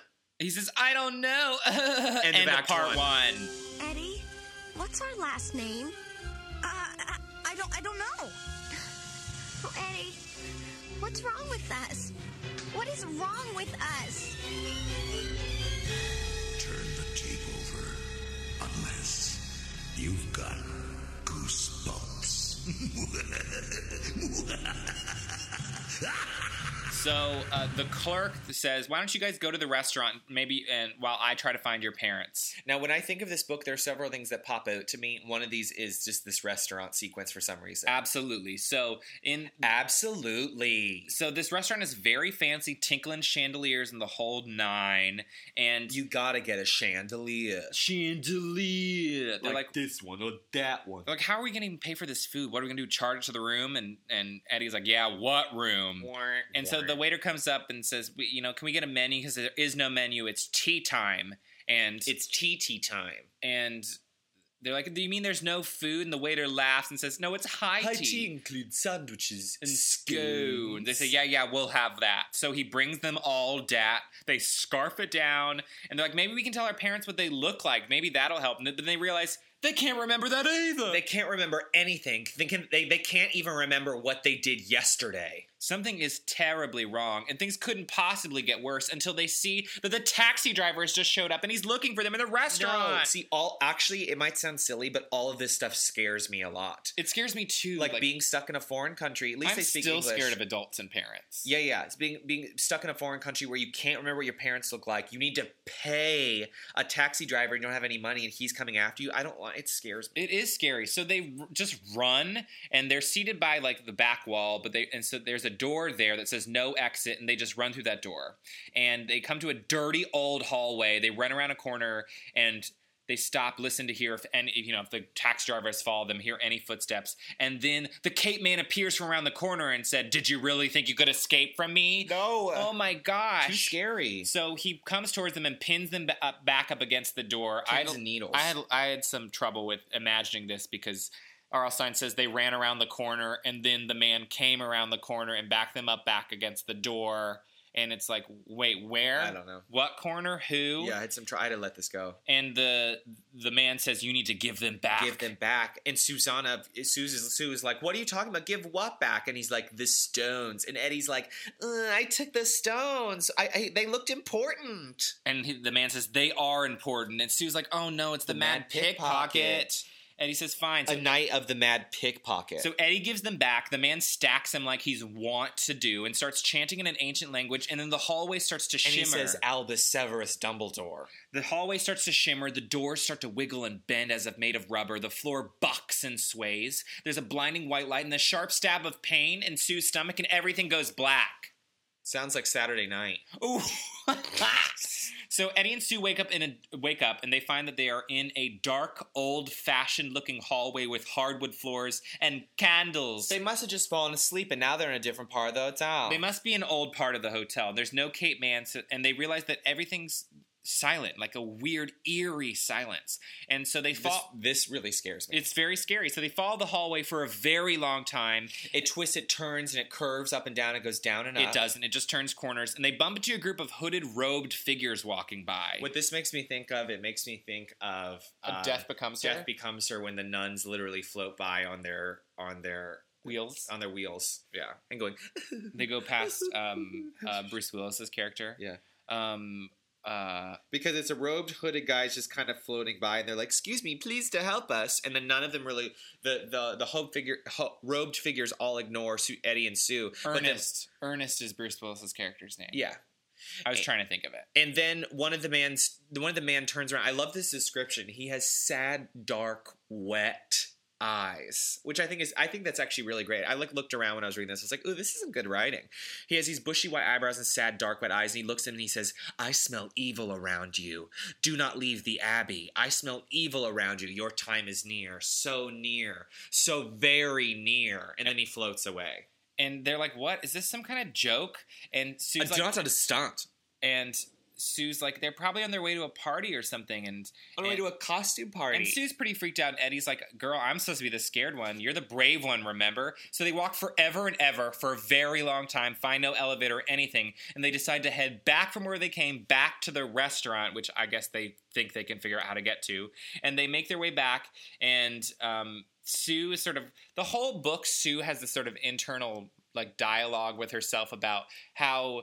he says, "I don't know." [laughs] End of End of Act part one. one. Eddie, what's our last name? Uh, I, I don't, I don't know. Oh, Eddie, what's wrong with us? What is wrong with us? Turn the tape over. Unless you've got goosebumps. [laughs] [laughs] So uh, the clerk says, "Why don't you guys go to the restaurant, maybe, and while I try to find your parents." Now, when I think of this book, there are several things that pop out to me. One of these is just this restaurant sequence for some reason. Absolutely. So in Absolutely. so this restaurant is very fancy, tinkling chandeliers and the whole nine, and You gotta get a chandelier. chandelier. They're like, this one or that one. like, how are we going to even pay for this food? What are we going to do? Charge it to the room? And and Eddie's like, yeah, what room? And so the waiter comes up and says, you know, can we get a menu? Because there is no menu. It's tea time, and it's tea tea time. and they're like, do you mean there's no food? And the waiter laughs and says, no, it's high, tea. High tea. tea includes sandwiches and scones. They say, yeah, yeah, we'll have that. So he brings them all dat. They scarf it down, and they're like, maybe we can tell our parents what they look like. Maybe that'll help. And then they realize they can't remember that either. They can't remember anything. They, can, they, they can't even remember what they did yesterday. Something is terribly wrong, and things couldn't possibly get worse until they see that the taxi driver has just showed up and he's looking for them in the restaurant. No, see, all actually, it might sound silly, but all of this stuff scares me a lot. it scares me too. Like, being stuck in a foreign country. At least I'm they speak still English. scared of adults and parents. Yeah, yeah. It's being being stuck in a foreign country where you can't remember what your parents look like. You need to pay a taxi driver and you don't have any money and he's coming after you. I don't want it scares me. It is scary. So they r- just run, and they're seated by like the back wall, but they and so there's a door there that says no exit, and they just run through that door, and they come to a dirty old hallway. They run around a corner, and they stop, listen to hear if any, you know, if the tax driver has followed them, hear any footsteps, and then the Cape Man appears from around the corner and said, "Did you really think you could escape from me?" No. Oh my gosh! Too scary. So he comes towards them and pins them up, back up against the door. I had, and needles. I had I had some trouble with imagining this because R.L. Stine says they ran around the corner and then the man came around the corner and backed them up back against the door. And it's like, wait, where? I don't know. What corner? Who? Yeah, I had some try. To let this go. And the the man says you need to give them back. Give them back. And Susanna, Sue's, Sue is like, "What are you talking about? Give what back?" And he's like, "The stones." And Eddie's like, uh, "I took the stones. I, I they looked important." And he, the man says they are important. And Sue's like, oh no, it's the, The mad, mad pickpocket. pickpocket. And he says, fine. So A night of the mad pickpocket. So Eddie gives them back. The man stacks them like he's wont to do and starts chanting in an ancient language. And then the hallway starts to and shimmer. he says, "Albus Severus Dumbledore." the hallway starts to shimmer. The doors start to wiggle and bend as if made of rubber. The floor bucks and sways. There's a blinding white light and the sharp stab of pain in Sue's stomach, and everything goes black. Sounds like Saturday night. [laughs] Ooh. so Eddie and Sue wake up in a wake up and they find that they are in a dark, old-fashioned looking hallway with hardwood floors and candles. They must have just fallen asleep, and now they're in a different part of the hotel. They must be an old part of the hotel. There's no Cape Man, and they realize that everything's silent, like a weird, eerie silence. And so they This, fall. this really scares me. It's very scary. So they follow the hallway for a very long time. it twists, it turns, and it curves up and down. It goes down and up. It doesn't. It just turns corners, and they bump into a group of hooded, robed figures walking by. What this makes me think of, it makes me think of Of uh, Death Becomes Death Her? becomes her when the nuns literally float by on their on their Wheels. on their wheels. Yeah, and going. [laughs] They go past um, [laughs] uh, Bruce Willis's character. Yeah. Um, uh, because it's a robed hooded guys just kind of floating by and they're like excuse me please to help us and then none of them really the the the hope figure ho- robed figures all ignore Sue, eddie and sue but then- Ernest. Ernest is Bruce Willis's character's name. yeah I was trying to think of it. and then one of the man's one of the man turns around i love this description he has sad dark wet eyes which i think is i think that's actually really great. I like looked around when i was reading this. I was like ooh this isn't good writing. He has these bushy white eyebrows and sad dark wet eyes and he looks in and he says i smell evil around you. Do not leave the abbey. I smell evil around you. Your time is near. So near. So very near. And then he floats away. And they're like, "What? Is this? Some kind of joke?" And Sue's like, not understand. and Sue's like, "They're probably on their way to a party or something." And on the way to a costume party And Sue's pretty freaked out. And Eddie's like, Girl, I'm supposed to be the scared one. You're the brave one, remember? So they walk forever and ever for a very long time, find no elevator or anything. And they decide to head back from where they came, back to the restaurant, which I guess they think they can figure out how to get to. And they make their way back. And um, Sue is sort of, the whole book, Sue has this sort of internal like dialogue with herself about how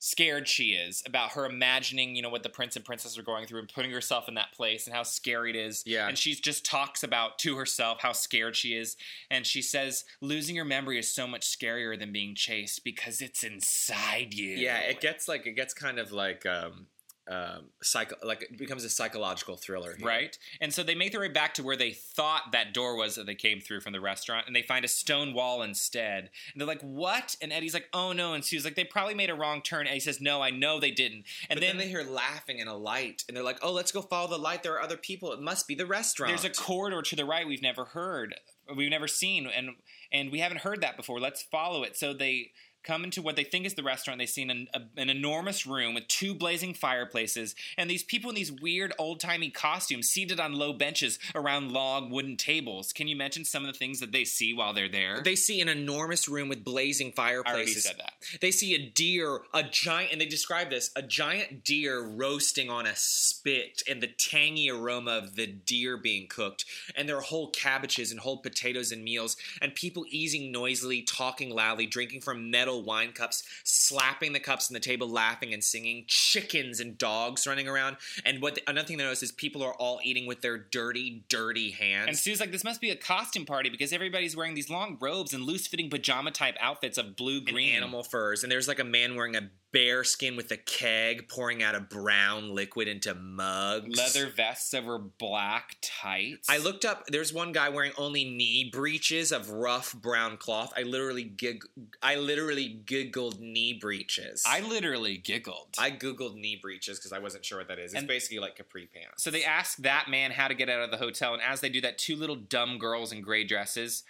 scared she is about her imagining, you know, what the prince and princess are going through and putting herself in that place and how scary it is. Yeah. And she just talks about to herself how scared she is. And she says, losing your memory is so much scarier than being chased because it's inside you. Yeah, it gets like it gets kind of like um um psycho like it becomes a psychological thriller. here. Right? And so they make their way back to where they thought that door was that they came through from the restaurant, and they find a stone wall instead. And they're like, What? And Eddie's like, Oh no. And Sue's like, They probably made a wrong turn. And he says, No, I know they didn't. And But then, they hear laughing and a light, and they're like, "Oh, let's go follow the light. There are other people. It must be the restaurant." There's a corridor to the right we've never heard, we've never seen, and and we haven't heard that before. Let's follow it. So they come into what they think is the restaurant. They see an, a, an enormous room with two blazing fireplaces, and these people in these weird old timey costumes seated on low benches around log wooden tables. Can you mention some of the things that they see while they're there? They see an enormous room with blazing fireplaces. I already said that. They see a deer, a giant, and they describe this a giant deer roasting on a spit, and the tangy aroma of the deer being cooked. And there are whole cabbages and whole potatoes and meals, and people eating noisily, talking loudly, drinking from metal wine cups, slapping the cups on the table, laughing and singing. Chickens and dogs running around. And what another thing that I notice is people are all eating with their dirty, dirty hands. And Sue's like, this must be a costume party because everybody's wearing these long robes and loose fitting pajama type outfits of blue and green. animal furs, and there's like a man wearing a bear skin with a keg pouring out a brown liquid into mugs. leather vests over black tights. I looked up. There's one guy wearing only knee breeches of rough brown cloth. I literally gig. I literally giggled knee breeches. I literally giggled. I googled knee breeches because I wasn't sure what that is. It's And- basically like capri pants. so they ask that man how to get out of the hotel, and as they do that, two little dumb girls in gray dresses,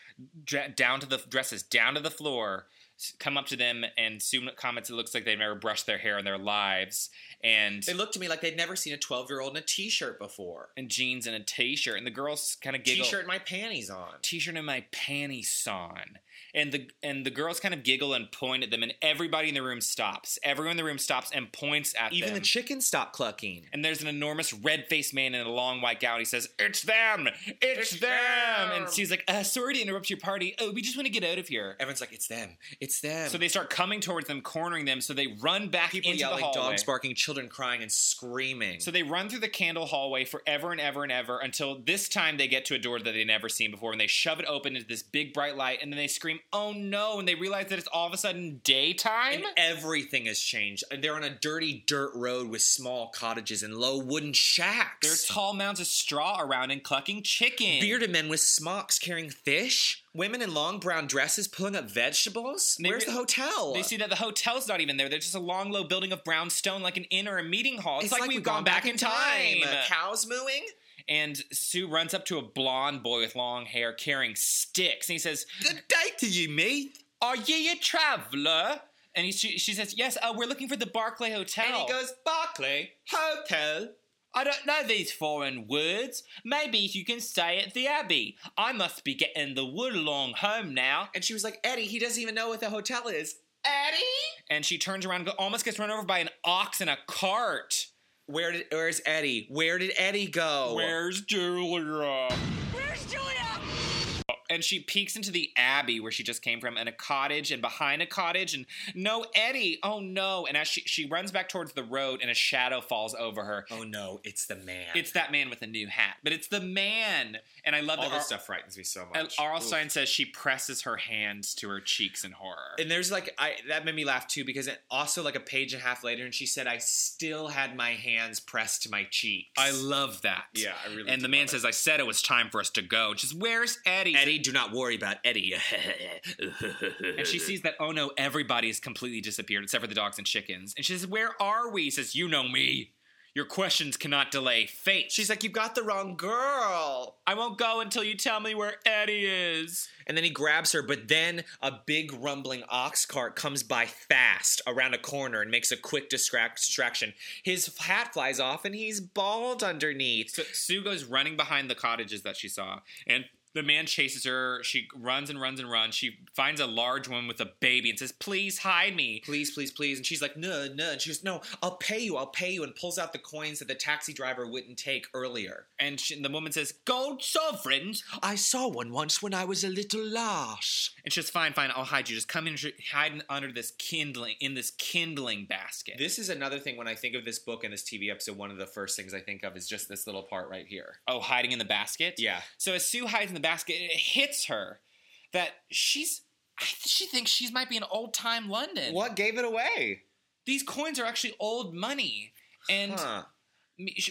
dra- down to the dresses down to the floor, come up to them, and Sue comments it looks like they've never brushed their hair in their lives, and They looked to me like they'd never seen a 12 year old in a t-shirt before. and jeans and a t-shirt, and the girls kind of giggle. T-shirt and my panties on. t-shirt and my panties on and the and the girls kind of giggle and point at them and everybody in the room stops everyone in the room stops and points at them. Even them the chickens stop clucking. and there's an enormous red-faced man in a long white gown he says it's them it's, them. and she's like uh, sorry to interrupt your party oh we just want to get out of here Everyone's like, "It's them! It's them!" so they start coming towards them cornering them so they run back people into yelling, the hallway dogs barking, children crying and screaming. So they run through the candle hallway forever and ever and ever until this time they get to a door that they've never seen before and they shove it open into this big bright light and then they scream, oh no, and they realize that it's all of a sudden daytime. and everything has changed. They're on a dirty dirt road with small cottages and low wooden shacks. There are tall mounds of straw around and clucking chicken. bearded men with smocks carrying fish. Women in long brown dresses pulling up vegetables. They Where's re- the hotel? They see that the hotel's not even there. They're just a long, low building of brown stone, like an inn or a meeting hall. It's, it's like, we've gone, back, in time. Uh, cows mooing. And Sue runs up to a blonde boy with long hair carrying sticks, and he says, Good day to you, mate. Are ye a traveller? And he, she, she says, "Yes, uh, we're looking for the Barclay Hotel." And he goes, Barclay Hotel. I don't know these foreign words. Maybe you can stay at the Abbey. I must be getting the wood along home now. And she was like, Eddie, he doesn't even know what the hotel is. Eddie? And she turns around and almost gets run over by an ox in a cart. Where did where's Eddie? Where did Eddie go? Where's Julia? Where's Julia? And she peeks into the abbey where she just came from, and a cottage, and behind a cottage, and no Eddie. Oh no! And as she she runs back towards the road, and a shadow falls over her. Oh no, it's the man. It's that man with a new hat, but it's the man. And I love all that this Ar- stuff frightens me so much. R.L. Stine says she presses her hands to her cheeks in horror. And there's like I that made me laugh too because it also like a page and a half later and she said I still had my hands pressed to my cheeks. I love that. Yeah, I really And the man it. says, "I said it was time for us to go." Just where's Eddie? Eddie, do not worry about Eddie. [laughs] And she sees that, oh no, everybody's completely disappeared except for the dogs and chickens. And she says, Where are we? He says, You know me. Your questions cannot delay fate. She's like, You've got the wrong girl. I won't go until you tell me where Eddie is. And then he grabs her, but then a big rumbling ox cart comes by fast around a corner and makes a quick distraction. His hat flies off and he's bald underneath. So Sue goes running behind the cottages that she saw, and the man chases her. She runs and runs and runs. She finds a large woman with a baby and says, Please hide me. please, please, please. And she's like, no, no. And she goes, no, I'll pay you, I'll pay you. And pulls out the coins that the taxi driver wouldn't take earlier. And she, the woman says, Gold sovereigns. I saw one once when I was a little lass. And she's fine, fine. I'll hide you. Just come in, hide under this kindling in this kindling basket. This is another thing when I think of this book and this TV episode, one of the first things I think of is just this little part right here. oh, hiding in the basket. Yeah. So as Sue hides in the basket, it hits her that she's. She thinks she might be in old time London. What gave it away? These coins are actually old money, and Huh.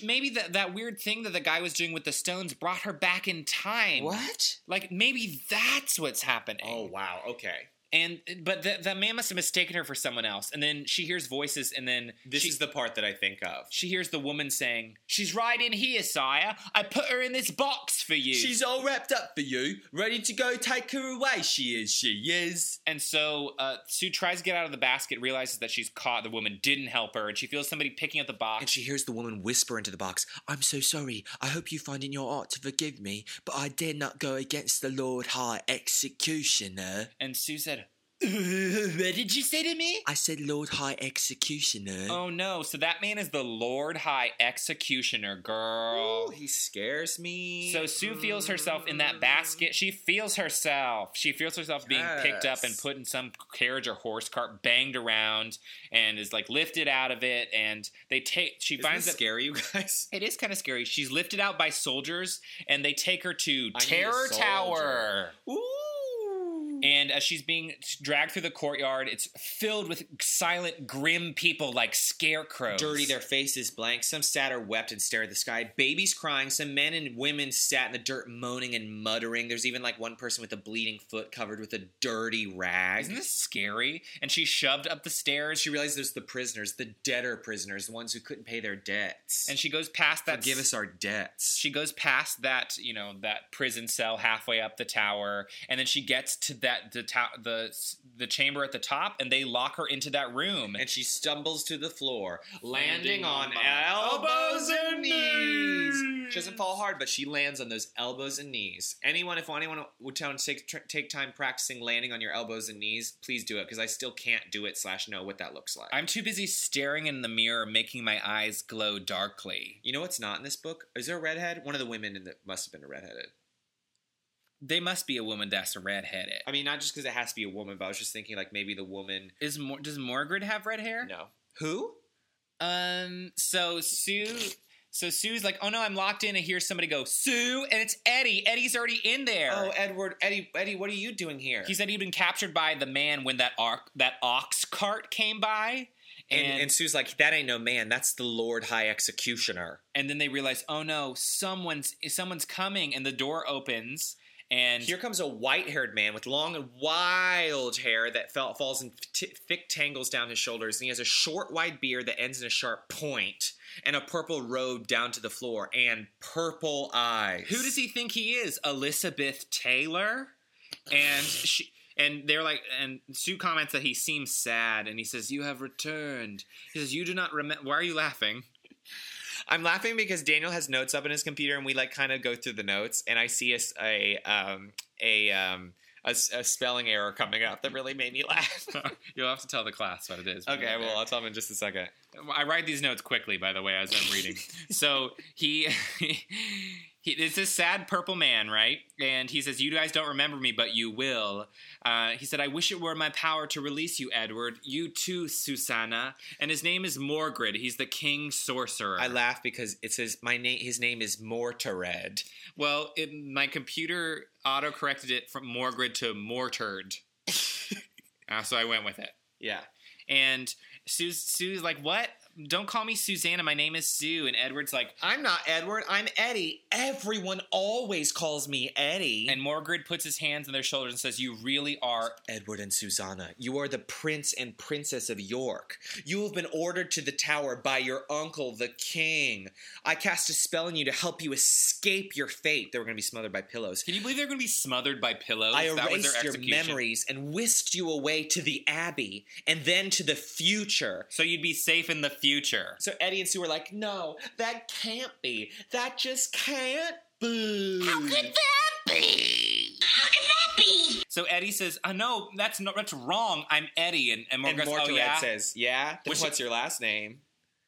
maybe that that weird thing that the guy was doing with the stones brought her back in time. What? Like maybe that's what's happening. Oh, wow. Okay. And but the the man must have mistaken her for someone else, and then she hears voices, and then This she, is the part that I think of. she hears the woman saying, "She's right in here, sire. I put her in this box for you." She's all wrapped up for you, ready to go take her away. She is, she is. And so uh, Sue tries to get out of the basket, realizes that she's caught. The woman didn't help her, and she feels somebody picking up the box. And she hears the woman whisper into the box, I'm so sorry. I hope you find in your heart to forgive me, but I dare not go against the Lord High Executioner. And Sue said, [laughs] "What did you say to me?" I said Lord High Executioner. Oh no! So that man is the Lord High Executioner, girl. Ooh, he scares me. So Sue feels herself in that basket. She feels herself. She feels herself being picked up and put in some carriage or horse cart, banged around, and is like lifted out of it. And they take. She Isn't finds that scary, you guys? [laughs] It is kind of scary. She's lifted out by soldiers, and they take her to I Terror. Tower. Ooh. And as she's being dragged through the courtyard, it's filled with silent, grim people like scarecrows. Dirty, their faces blank. Some sat or wept and stared at the sky. Babies crying. Some men and women sat in the dirt moaning and muttering. There's even like one person with a bleeding foot covered with a dirty rag. Isn't this scary? And she's shoved up the stairs. She realizes there's the prisoners, the debtor prisoners, the ones who couldn't pay their debts. and she goes past that. forgive us our debts. She goes past that, you know, that prison cell halfway up the tower, and then she gets to that the ta- the the chamber at the top, and they lock her into that room. and she stumbles to the floor, landing Landing on on elbows and and knees. knees. She doesn't fall hard, but she lands on those elbows and knees. Anyone, if anyone would tell to take, tr- take time practicing landing on your elbows and knees, please do it because I still can't do it. Slash, know what that looks like. I'm too busy staring in the mirror, making my eyes glow darkly. you know what's not in this book? Is there a redhead? One of the women in the must have been a redheaded. They must be a woman that's redheaded. I mean, not just because it has to be a woman, but I was just thinking like maybe the woman. Is Mor- does Morgred have red hair? No, who? Um. So Sue. So Sue's like, "Oh no, I'm locked in." And here's somebody go, "Sue," and it's Eddie. Eddie's already in there. Oh, Edward, Eddie, Eddie, what are you doing here? He said he'd been captured by the man when that arc, that ox cart came by, and, and and Sue's like, that ain't no man. That's the Lord High Executioner. and then they realize, oh no, someone's someone's coming, and the door opens, and Here comes a white-haired man with long and wild hair that fell, falls in t- thick tangles down his shoulders, and he has a short, wide beard that ends in a sharp point, and a purple robe down to the floor, and purple eyes. who does he think he is? Elizabeth Taylor, and [sighs] she. And they're like, and Sue comments that he seems sad, and he says, "You have returned." He says, "You do not remember." Why are you laughing? I'm laughing because Daniel has notes up in his computer, and we like kind of go through the notes, and I see a a um, a um, a, a spelling error coming up that really made me laugh. [laughs] You'll have to tell the class what it is. okay, well I'll tell him in just a second. I write these notes quickly, by the way, as I'm reading. so he, [laughs] he, it's this sad purple man, right? And he says, "You guys don't remember me, but you will." Uh, he said, "I wish it were my power to release you, Edward. You too, Susanna." And his name is Morgred. He's the king sorcerer. I laugh because it says my name. His name is Mortared. well, it, my computer auto corrected it from Morgred to Mortard, [laughs] uh, so I went with it. Yeah. And Sue, Sue's like, "What? Don't call me Susanna. My name is Sue." And Edward's like, I'm not Edward. I'm Eddie. Everyone always calls me Eddie. And Morgred puts his hands on their shoulders and says, You really are. Edward and Susanna, you are the prince and princess of York. You have been ordered to the tower by your uncle, the king. I cast a spell on you to help you escape your fate. They were going to be smothered by pillows. Can you believe they're going to be smothered by pillows? I that was erased their your memories and whisked you away to the abbey and then to the future. So you'd be safe in the future. So Eddie and Sue were like, no, that can't be. That just can't be. How could that be? How could that be? So Eddie says, "Oh know that's no, that's wrong. I'm Eddie." And, and And Morgan goes, "Oh yeah." says, yeah? Then Which- what's your last name?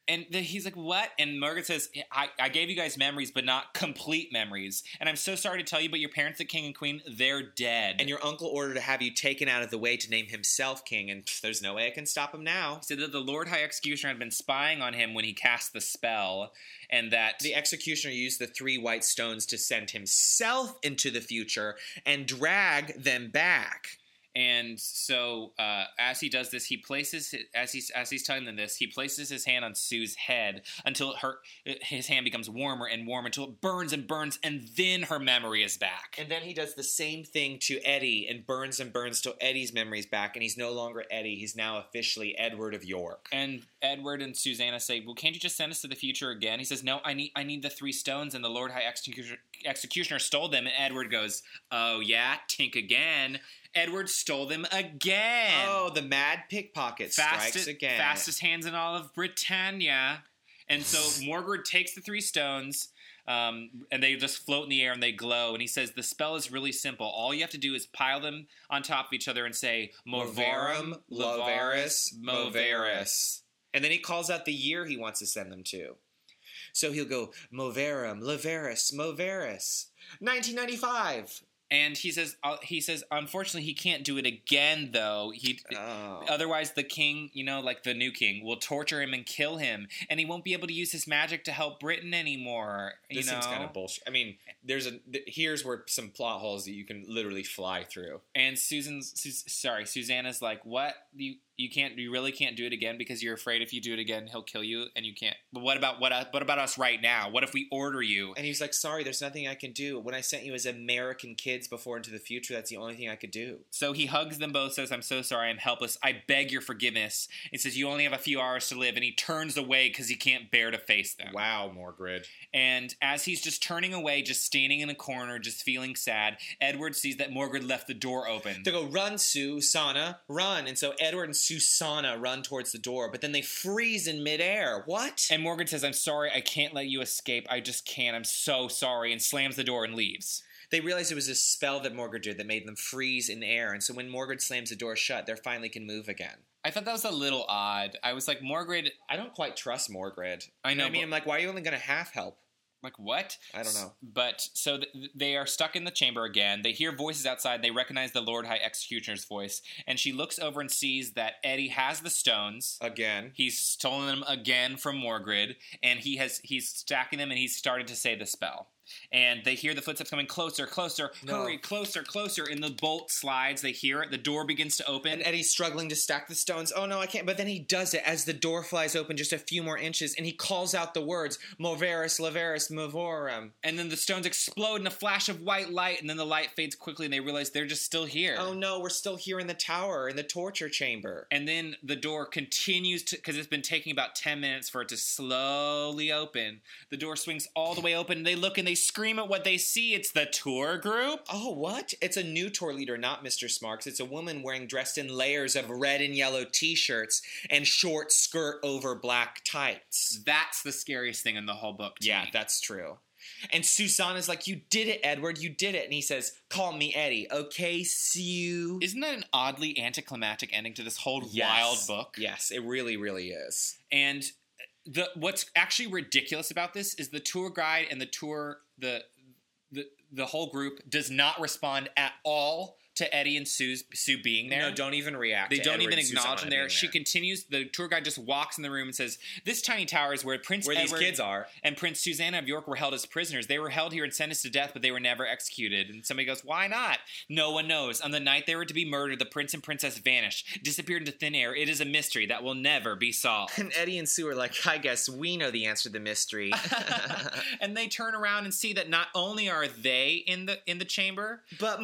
And then he's like, "What?" And Morgan says, I, "I gave you guys memories, but not complete memories. And I'm so sorry to tell you, but your parents, the king and queen, they're dead." And your uncle ordered to have you taken out of the way to name himself king, and pff, there's no way I can stop him now. He said that the Lord High Executioner had been spying on him when he cast the spell, and that The executioner used the three white stones to send himself into the future and drag them back. And so, uh, as he does this, he places his, as he's as he's telling them this, he places his hand on Sue's head until her his hand becomes warmer and warmer until it burns and burns, and then her memory is back. And then he does the same thing to Eddie and burns and burns till Eddie's memory's back, and he's no longer Eddie. He's now officially Edward of York. And Edward and Susanna say, "Well, can't you just send us to the future again?" He says, "No, I need I need the three stones, and the Lord High Executioner, Executioner stole them." And Edward goes, "Oh yeah, tink again." Edward stole them again. Oh, the mad pickpocket strikes fastest, again. fastest hands in all of Britannia. And so [sighs] Morgred takes the three stones, um, and they just float in the air and they glow. And he says the spell is really simple. All you have to do is pile them on top of each other and say Movarum, Lovaris. Movaris. And then he calls out the year he wants to send them to. So he'll go Movarum, Lovaris, Movaris. 1995. And he says, uh, he says, unfortunately, he can't do it again, though. He, Oh. otherwise, the king, you know, like the new king, will torture him and kill him, and he won't be able to use his magic to help Britain anymore. You This know, seems kind of bullshit. I mean, there's a th- here's where some plot holes that you can literally fly through. And Susan's Sus- sorry, Susanna's like, "What? You you can't you really can't do it again because you're afraid if you do it again he'll kill you and you can't. But what about what uh, what about us right now? What if we order you?" And he's like, "Sorry, there's nothing I can do. When I sent you as American kids before into the future, that's the only thing I could do." So he hugs them both, says, "I'm so sorry, I'm helpless. I beg your forgiveness." He says, "You only have a few hours to live," and he turns away because he can't bear to face them. Wow, Morgred. And as he's just turning away, just standing in a corner, just feeling sad, Edward sees that Morgred left the door open. They go, "Run, Susanna, run!" And so Edward and Susanna run towards the door, but then they freeze in midair. What? And Morgan says, I'm sorry, I can't let you escape. I just can't. I'm so sorry. And slams the door and leaves. They realize it was a spell that Morgan did that made them freeze in air, and so when Morgan slams the door shut, they finally can move again. I thought that was a little odd. I was like, Morgred, I don't quite trust Morgred. I know, I mean, but- I'm like, why are you only going to half help? Like, what? I don't know. But so th- they are stuck in the chamber again. They hear voices outside. They recognize the Lord High Executioner's voice. And she looks over and sees that Eddie has the stones. Again. He's stolen them again from Morgred, and he has he's stacking them, and he's started to say the spell. And they hear the footsteps coming closer, closer, No. hurry, closer, closer. And the bolt slides. They hear it. The door begins to open. And Eddie's struggling to stack the stones. Oh no, I can't. But then he does it as the door flies open just a few more inches, and he calls out the words Moveris, Leveris, Movorum. And then the stones explode in a flash of white light, and then the light fades quickly, and they realize they're just still here. Oh no, we're still here in the tower, in the torture chamber. And then the door continues to, because it's been taking about 10 minutes for it to slowly open. The door swings all the way open, and they look and they they scream at what they see. It's the tour group. Oh, what? It's a new tour leader, not Mr. Smarks. It's a woman wearing dressed in layers of red and yellow t-shirts and short skirt over black tights. That's the scariest thing in the whole book. Yeah, me. that's true. And Susan is like, "You did it, Edward. You did it." And he says, "Call me Eddie, okay, Sue." Isn't that an oddly anticlimactic ending to this whole Yes. wild book? Yes, it really, really is. And the what's actually ridiculous about this is the tour guide and the tour the the the whole group does not respond at all to Eddie and Sue's Sue being there. No, don't even react. They don't Edward even acknowledge him there. She continues. The tour guide just walks in the room and says, "This tiny tower is where Prince where these kids are. and Prince Susanna of York were held as prisoners. They were held here and sentenced to death, but they were never executed." And somebody goes, "Why not?" No one knows. On the night they were to be murdered, the prince and princess vanished, disappeared into thin air. It is a mystery that will never be solved. And Eddie and Sue are like, "I guess we know the answer to the mystery." [laughs] [laughs] and they turn around and see that not only are they in the in the chamber, But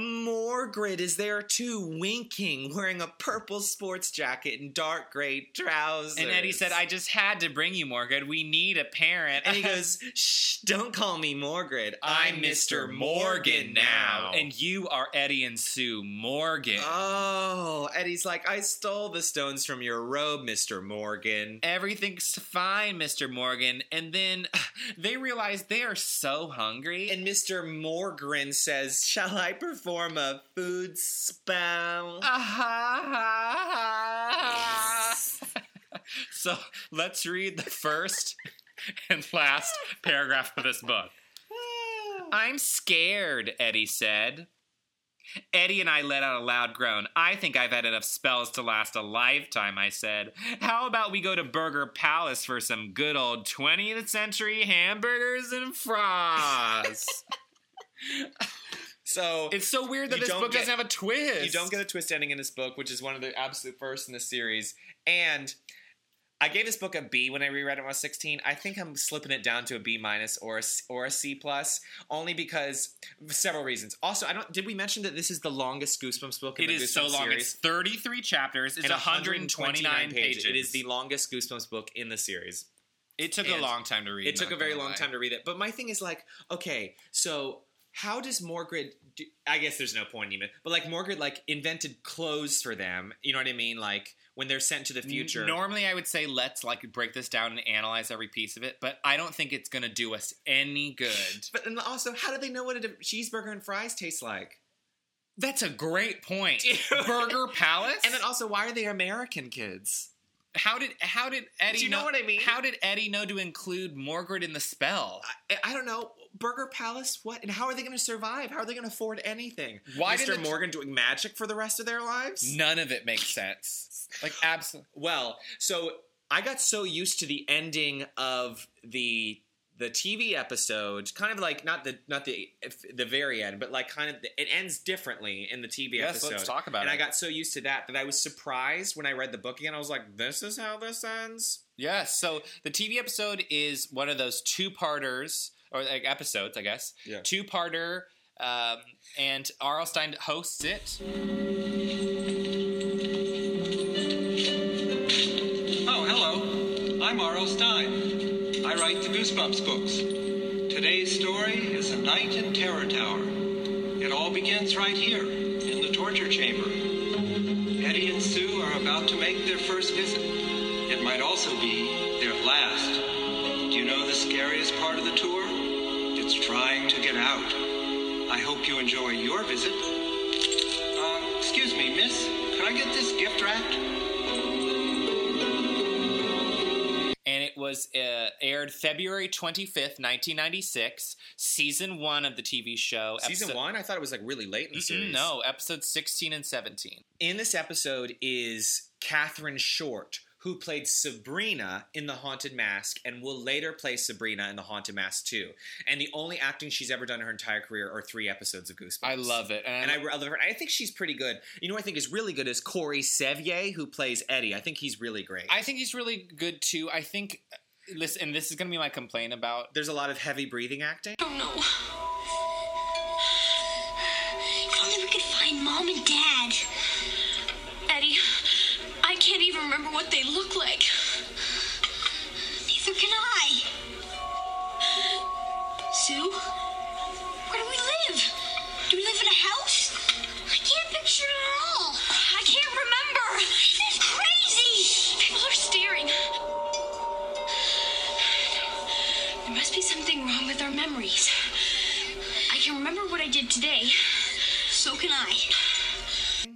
Morgred is there too, winking, wearing a purple sports jacket and dark gray trousers. and Eddie said, "I just had to bring you, Morgan. We need a parent." And he [laughs] goes, Shh, don't call me Morgred. I'm Mr. Morgan now. and you are Eddie and Sue Morgan. Oh, Eddie's like, I stole the stones from your robe, Mr. Morgan. Everything's fine, Mr. Morgan. And then [sighs] they realize they are so hungry. And Mr. Morgan says, Shall I perform a food spell? Uh-huh. [laughs] so let's read the first and last paragraph of this book. I'm scared, Eddie said. Eddie and I let out a loud groan. I think I've had enough spells to last a lifetime, I said. How about we go to Burger Palace for some good old 20th century hamburgers and fries? [laughs] So it's so weird that this book get- doesn't have a twist. You don't get a twist ending in this book, which is one of the absolute first in the series. And I gave this book a B when I reread it when I was 16. I think I'm slipping it down to a B minus or a, C- or a C plus, only because several reasons. Also, I don't. Did we mention that this is the longest Goosebumps book? In It the is so long. Series? It's 33 chapters. It's And 129 pages. It is the longest Goosebumps book in the series. It took a long time to read. It took a very long lie. time to read it. But my thing is like, okay, so how does Morgred do, I guess there's no point even. But like Morgred like invented clothes for them. You know what I mean? Like when they're sent to the future. Normally, I would say let's like break this down and analyze every piece of it, but I don't think it's gonna do us any good. but and also, how do they know what a cheeseburger and fries taste like? That's a great point. [laughs] Burger Palace, And then also, why are they American kids? how did how did Eddie? Do you know what I mean? How did Eddie know to include Morgred in the spell? I, I don't know. Burger Palace? What? And how are they going to survive? How are they going to afford anything? Why is Mr. did the- Morgan doing magic for the rest of their lives? None of it makes sense. Like absolutely. Well, so I got so used to the ending of the the TV episode, kind of like not the not the the very end, but like kind of the, it ends differently in the TV Yes, episode. let's talk about and it. I got so used to that that I was surprised when I read the book again. I was like, "This is how this ends." Yes. So the TV episode is one of those two-parters or like episodes, I guess. Yeah. Two-parter, um, and R.L. Stine hosts it. Oh, hello. I'm R.L. Stine. I write the Goosebumps books. Today's story is A Night in Terror Tower. It all begins right here, in the torture chamber. Eddie and Sue are about to make their first visit. It might also be their last. Do you know the scariest part of the tour? It's trying to get out. I hope you enjoy your visit. Uh, excuse me, miss. Could I get this gift wrapped? and it was uh, aired February 25th, 1996, season one of the TV show. Season episode- one, I thought it was like really late in the Mm-mm, series. no, episodes 16 and 17. In this episode is Kathryn Short, who played Sabrina in The Haunted Mask and will later play Sabrina in The Haunted Mask 2. And the only acting she's ever done in her entire career are three episodes of Goosebumps. I love it. And I, I love her. I think she's pretty good. You know who I think is really good is Corey Sevier, who plays Eddie. I think he's really great. I think he's really good too. I think, uh, listen, and this is going to be my complaint about. There's a lot of heavy breathing acting. Oh no. Memories. I can remember what I did today. So can I.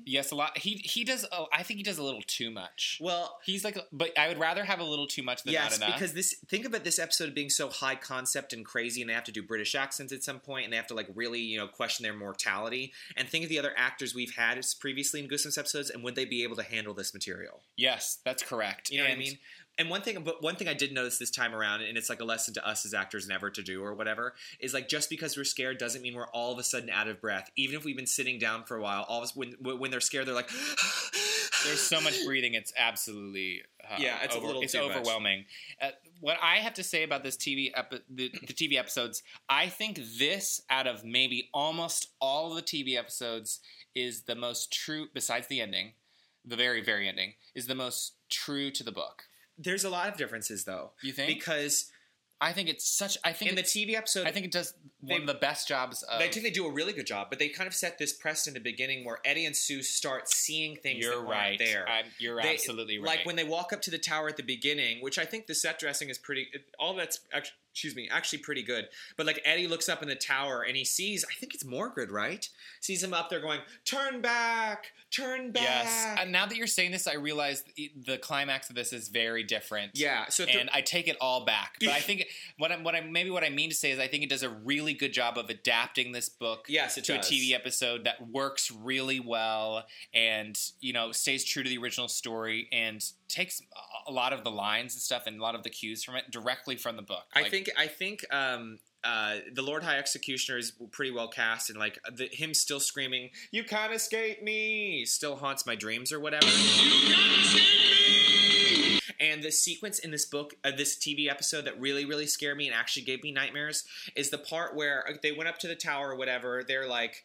Yes, a lot. He he does. Oh, I think he does a little too much. Well, He's like, but I would rather have a little too much than yes, not enough. Yes, because this think about this episode being so high concept and crazy, and they have to do British accents at some point, and they have to like really you know question their mortality. And think of the other actors we've had previously in Goosebumps episodes, and would they be able to handle this material? yes, that's correct. You know what I mean? And one thing, but one thing I did notice this time around, and it's like a lesson to us as actors never to do or whatever, is like just because we're scared doesn't mean we're all of a sudden out of breath. Even if we've been sitting down for a while, all of us when when they're scared, they're like, [gasps] There's so much breathing; it's absolutely uh, Yeah, it's a little it's overwhelming. Uh, what I have to say about this TV epi- the, the TV episodes, I think this out of maybe almost all of the TV episodes is the most true. Besides the ending, the very very ending is the most true to the book. There's a lot of differences though. You think? Because I think it's such. I think in the TV episode, I think it does one of the best jobs. Of, I think they do a really good job, but they kind of set this precedent in the beginning where Eddie and Sue start seeing things You're right. there. I'm- you're They- absolutely right. Like when they walk up to the tower at the beginning, which I think the set dressing is pretty. All that's actually, excuse me, actually pretty good. But like Eddie looks up in the tower and he sees, I think it's Morgred, right? Sees him up there going, "Turn back, turn back." Yes. And now that you're saying this, I realize the, the climax of this is very different. Yeah, so and I take it all back. But I [laughs] think what I'm, what I maybe what I mean to say is I think it does a really good job of adapting this book. Yes, to does. a TV episode that works really well and you know stays true to the original story and takes a lot of the lines and stuff and a lot of the cues from it directly from the book. I think I think um, uh, the Lord High Executioner is pretty well cast, and like the, him still screaming, "You can't escape me!" still haunts my dreams or whatever. And the sequence in this book, uh, this TV episode that really, really scared me and actually gave me nightmares is the part where uh, they went up to the tower or whatever. They're like,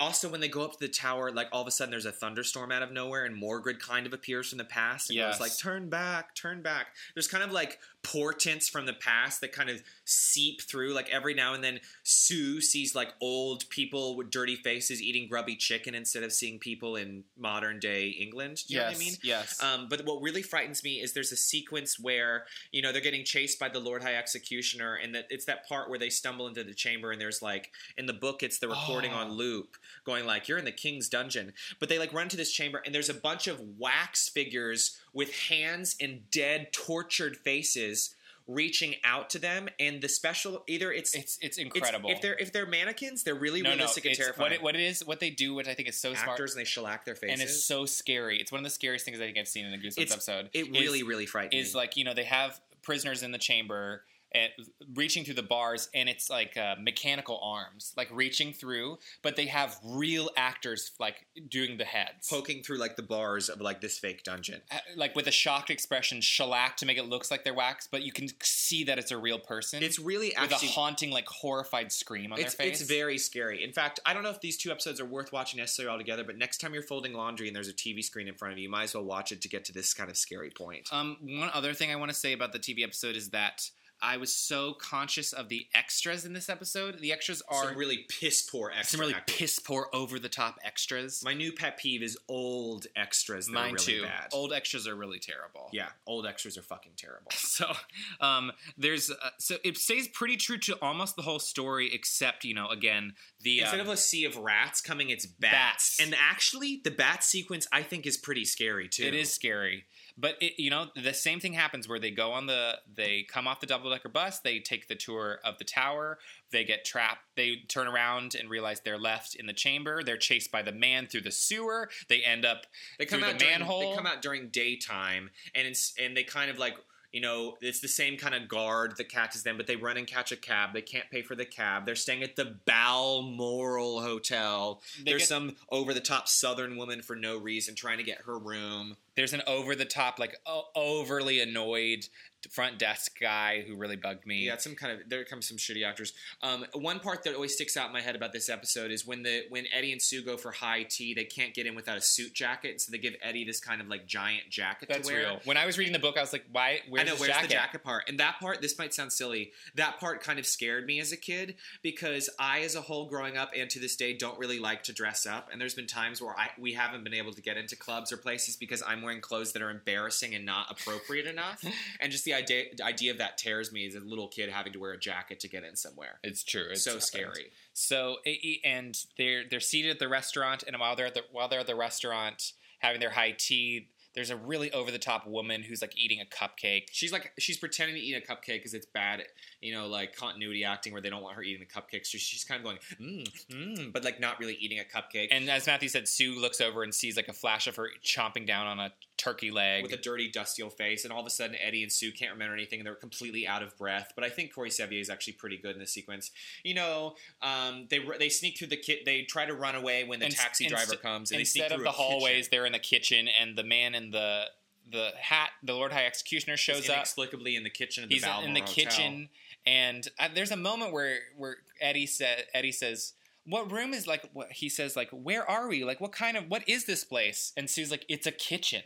also when they go up to the tower, like all of a sudden there's a thunderstorm out of nowhere, and Morgred kind of appears from the past and Yes. goes like, "Turn back, turn back." There's kind of like portents from the past that kind of seep through. Like every now and then, Sue sees like old people with dirty faces eating grubby chicken instead of seeing people in modern day England. Do you know what I mean? yes. Um, but what really frightens me is there's a sequence where you know they're getting chased by the Lord High Executioner, and that it's that part where they stumble into the chamber, and there's like in the book it's the recording on Oh. loop, going like you're in the king's dungeon. But they like run to this chamber, and there's a bunch of wax figures with hands and dead, tortured faces. Reaching out to them, and the special either it's it's it's incredible. if they're if they're mannequins, they're really no, no, realistic and terrifying. what it, what it is, what they do, which I think is so smart, Actors and they shellac their faces, and it's so scary. It's one of the scariest things I think I've seen in a Goosebumps It's- episode. it really, really frightened Is like you know they have prisoners in the chamber and reaching through the bars, and it's like uh, mechanical arms, like reaching through, but they have real actors like doing the heads, poking through like the bars of like this fake dungeon. Uh, like with a shocked expression, shellacked to make it looks like they're wax, but you can see that it's a real person. It's really with a haunting, like horrified scream on it's, their face. it's very scary. In fact, I don't know if these two episodes are worth watching necessarily all together, but next time you're folding laundry and there's a TV screen in front of you, you might as well watch it to get to this kind of scary point. Um, one other thing I want to say about the TV episode is that I was so conscious of the extras in this episode. The extras are some really piss poor extras. some really piss poor, over the top extras. My new pet peeve is old extras. That Mine are really too. Bad. Old extras are really terrible. yeah, old extras are fucking terrible. [laughs] So, um, there's uh, so it stays pretty true to almost the whole story, except you know, again, the Instead um, of a sea of rats coming, it's bats. Bats. And actually, the bat sequence I think is pretty scary too. It is scary, but it, you know the same thing happens where they go on the they come off the double decker bus, they take the tour of the tower, they get trapped, they turn around and realize they're left in the chamber. They're chased by the man through the sewer. They end up They come out the during, manhole. They come out during daytime, and it's and they kind of like you know it's the same kind of guard that catches them, but they run and catch a cab. They can't pay for the cab. They're staying at the Balmoral Hotel. They There's get- some over the top Southern woman for no reason trying to get her room. There's an over the top, like o- overly annoyed front desk guy who really bugged me. Yeah, some kind of there comes some shitty actors. Um, one part that always sticks out in my head about this episode is when the when Eddie and Sue go for high tea, they can't get in without a suit jacket, so they give Eddie this kind of like giant jacket That's to wear. real. When I was reading the book, I was like, "Why? Where's I know where's jacket? the jacket part, and that part. This might sound silly. That part kind of scared me as a kid because I, as a whole, growing up and to this day, don't really like to dress up. And there's been times where I we haven't been able to get into clubs or places because I'm wearing clothes that are embarrassing and not appropriate enough. [laughs] And just the idea idea of that tears me as a little kid having to wear a jacket to get in somewhere. It's true. It's so happened. scary. So and they're they're seated at the restaurant, and while they're at the while they're at the restaurant having their high tea, there's a really over the top woman who's like eating a cupcake. She's like she's pretending to eat a cupcake because it's bad, you know, like continuity acting where they don't want her eating the cupcakes. So she's kind of going mmm, mmm, but like not really eating a cupcake. And as Matthew said, Sue looks over and sees like a flash of her chomping down on a turkey leg. with a dirty, dusty old face, and all of a sudden Eddie and Sue can't remember anything, and they're completely out of breath. But I think Corey Sevier is actually pretty good in this sequence. You know, um, they they sneak through the kit. They try to run away when the And- taxi driver comes, and they sneak instead of the a kitchen. hallways, they're in the kitchen, and the man in the the hat, the Lord High Executioner, shows up. inexplicably in the kitchen of the He's in the Hotel. kitchen, and uh, there's a moment where where Eddie said Eddie says. What room is like? What he says, like, where are we? Like, what kind of what is this place? And Sue's like, it's a kitchen.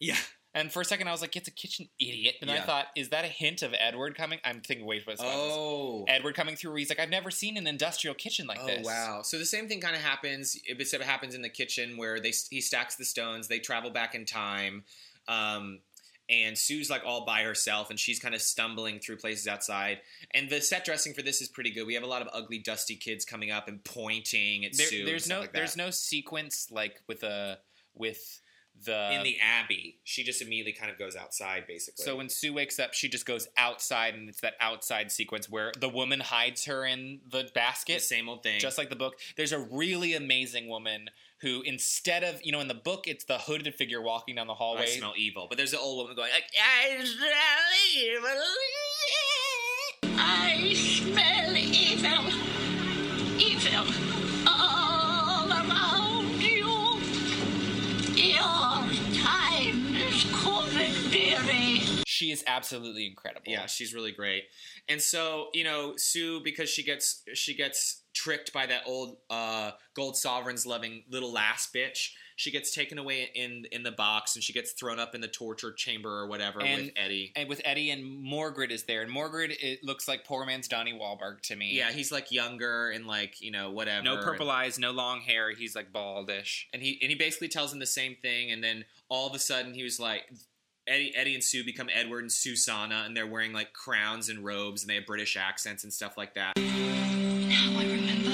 Yeah, And for a second, I was like, it's a kitchen, idiot. And I thought, is that a hint of Edward coming? I'm thinking, wait, what's Oh. Edward coming through? Where he's like, I've never seen an industrial kitchen like Oh this. wow! So the same thing kind of happens. It it happens in the kitchen where they he stacks the stones. They travel back in time, um, and Sue's like all by herself, and she's kind of stumbling through places outside. And the set dressing for this is pretty good. We have a lot of ugly, dusty kids coming up and pointing at There- Sue. there's no like there's no sequence like with a with the in the Abbey. She just immediately kind of goes outside, basically. So when Sue wakes up, she just goes outside, and it's that outside sequence where the woman hides her in the basket. the same old thing. Just like the book, there's a really amazing woman who, instead of you know, in the book, it's the hooded figure walking down the hallway. I hallway. smell evil, but there's an old woman going like, "I smell evil." I smell She is absolutely incredible. Yeah, she's really great. And so, you know, Sue because she gets she gets tricked by that old uh, gold sovereigns loving little last bitch. She gets taken away in in the box and she gets thrown up in the torture chamber or whatever And- with Eddie. and with Eddie and Morgred is there, and Morgred it looks like poor man's Donnie Wahlberg to me. Yeah, he's like younger and like you know whatever. no purple eyes, no long hair. He's like baldish. and he and he basically tells him the same thing. And then all of a sudden he was like. Eddie, Eddie and Sue become Edward and Susanna, and they're wearing like crowns and robes, and they have British accents and stuff like that. Now I remember.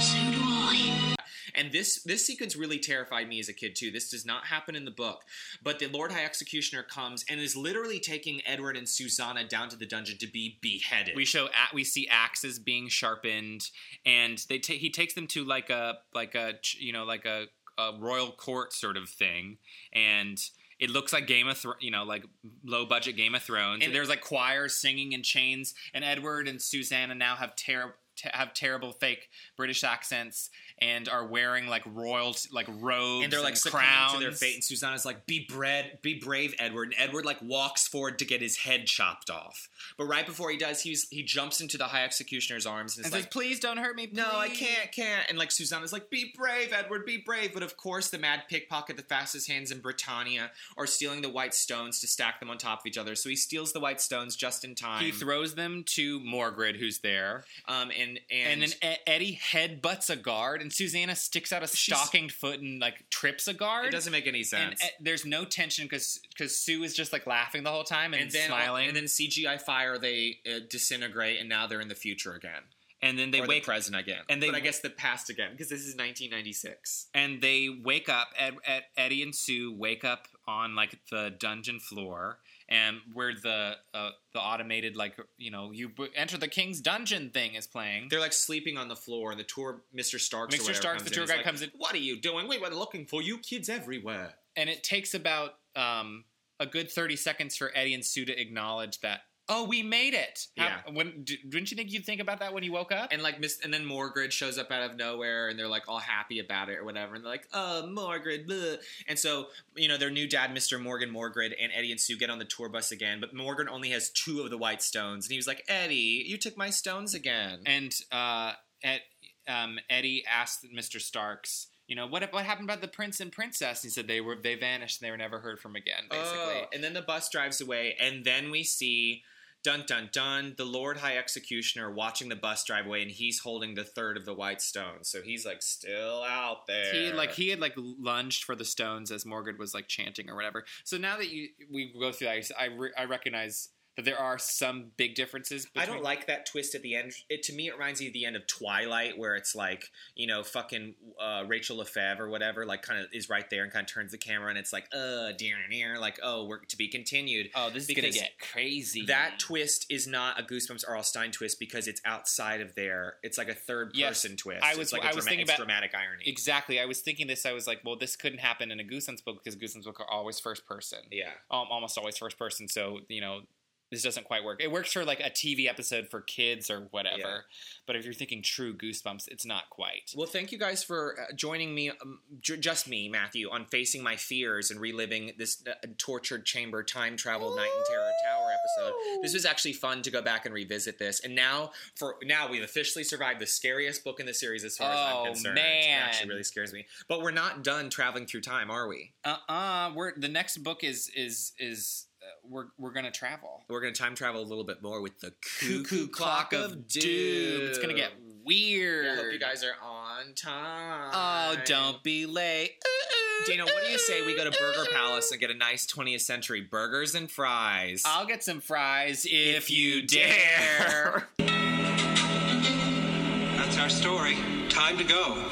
So do I. And this this sequence really terrified me as a kid too. This does not happen in the book, but the Lord High Executioner comes and is literally taking Edward and Susanna down to the dungeon to be beheaded. We show at we see axes being sharpened, and they ta- he takes them to like a like a you know like a, a royal court sort of thing, and it looks like Game of Thrones, you know, like low budget Game of Thrones. And- there's like choirs singing in chains, and Edward and Susanna now have terrible. Have terrible fake British accents and are wearing like royal like robes and they're like succumbing crowns. to their fate, and Susanna's like, "Be bread, be brave, Edward." And Edward like walks forward to get his head chopped off, but right before he does, he's he jumps into the High Executioner's arms and and is says, "Please don't hurt me." No, I can't, can't. And like Susanna's like, be brave, Edward, be brave. But of course, the mad pickpocket, the fastest hands in Britannia, are stealing the white stones to stack them on top of each other. So he steals the white stones just in time. He throws them to Morgred, who's there, um, and and, and, then E- Eddie headbutts a guard, and Susanna sticks out a She's- stockinged foot and like trips a guard. it doesn't make any and sense. E- there's no tension because Sue is just like laughing the whole time and, and then smiling, and then CGI fire, they uh, disintegrate, and now they're in the future again. and then they or wake the present again, and they- but I guess the past again because this is 1996. and they wake up. Ed, Ed, Eddie and Sue wake up on like the dungeon floor, and where the uh, the automated like you know you b- enter the king's dungeon thing is playing. They're like sleeping on the floor, and the tour, Mr. Starks, or Mr. Starks, the tour in. He's like, comes in. What are you doing? We were looking for you, kids everywhere. and it takes about um, a good 30 seconds for Eddie and Sue to acknowledge that oh we made it How- Yeah. when d- didn't you think you'd think about that when you woke up and like Miss, and then Morgred shows up out of nowhere, and they're like all happy about it or whatever, and they're like, "Oh, Morgred," blah. and so you know their new dad, Mister Morgan Morgred, and Eddie and Sue get on the tour bus again, but Morgan only has two of the white stones, and he was like, "Eddie, you took my stones again." and uh, Ed, um, Eddie asked Mr. Starks you know what what happened about the prince and princess he said they were they vanished and they were never heard from again basically Oh, and then the bus drives away, and then we see dun dun dun, the Lord High Executioner watching the bus drive away, and he's holding the third of the white stones. So he's like still out there. He like he had like lunged for the stones as Morgan was like chanting or whatever. So now that you we go through that, I re- I recognize that there are some big differences. I don't like that twist at the end. It to me, it reminds me of the end of Twilight, where it's like you know, fucking uh, Rachelle Lefevre or whatever, like kind of is right there and kind of turns the camera, and it's like, uh, dear, dear, like, oh, we're to be continued. Oh, this is Because gonna get crazy. That twist is not a Goosebumps R.L. Stine twist because it's outside of there. It's like a third Yes. person twist. I It's was- like a I was drama- thinking about- dramatic irony. exactly. I was thinking this. I was like, well, this couldn't happen in a Goosebumps book because Goosebumps book are always first person. Yeah. um, almost always first person. So you know, this doesn't quite work. It works for like a TV episode for kids or whatever. Yeah. But if you're thinking true Goosebumps, it's not quite. Well, thank you guys for uh, joining me, um, j- just me, Matthew, on facing my fears and reliving this uh, tortured chamber time travel night in Terror Tower episode. This was actually fun to go back and revisit this. And now, for now, we've officially survived the scariest book in the series as far as Oh, I'm concerned. man. It actually really scares me. But we're not done traveling through time, are we? Uh uh We're the next book is is is we're we're gonna travel. We're going to time travel a little bit more with the Cuckoo Clock of Doom. It's gonna get weird. Yeah, I hope you guys are on time. Oh, don't be late. Uh-uh. Dana, what do you say we go to Burger Palace and get a nice 20th century burgers and fries? I'll get some fries if you dare. [laughs] That's our story. Time to go.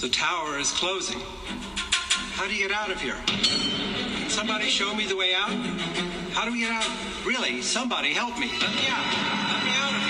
The tower is closing. How do you get out of here? Can somebody show me the way out? How do we get out? Really, somebody help me. Let me out. Let me out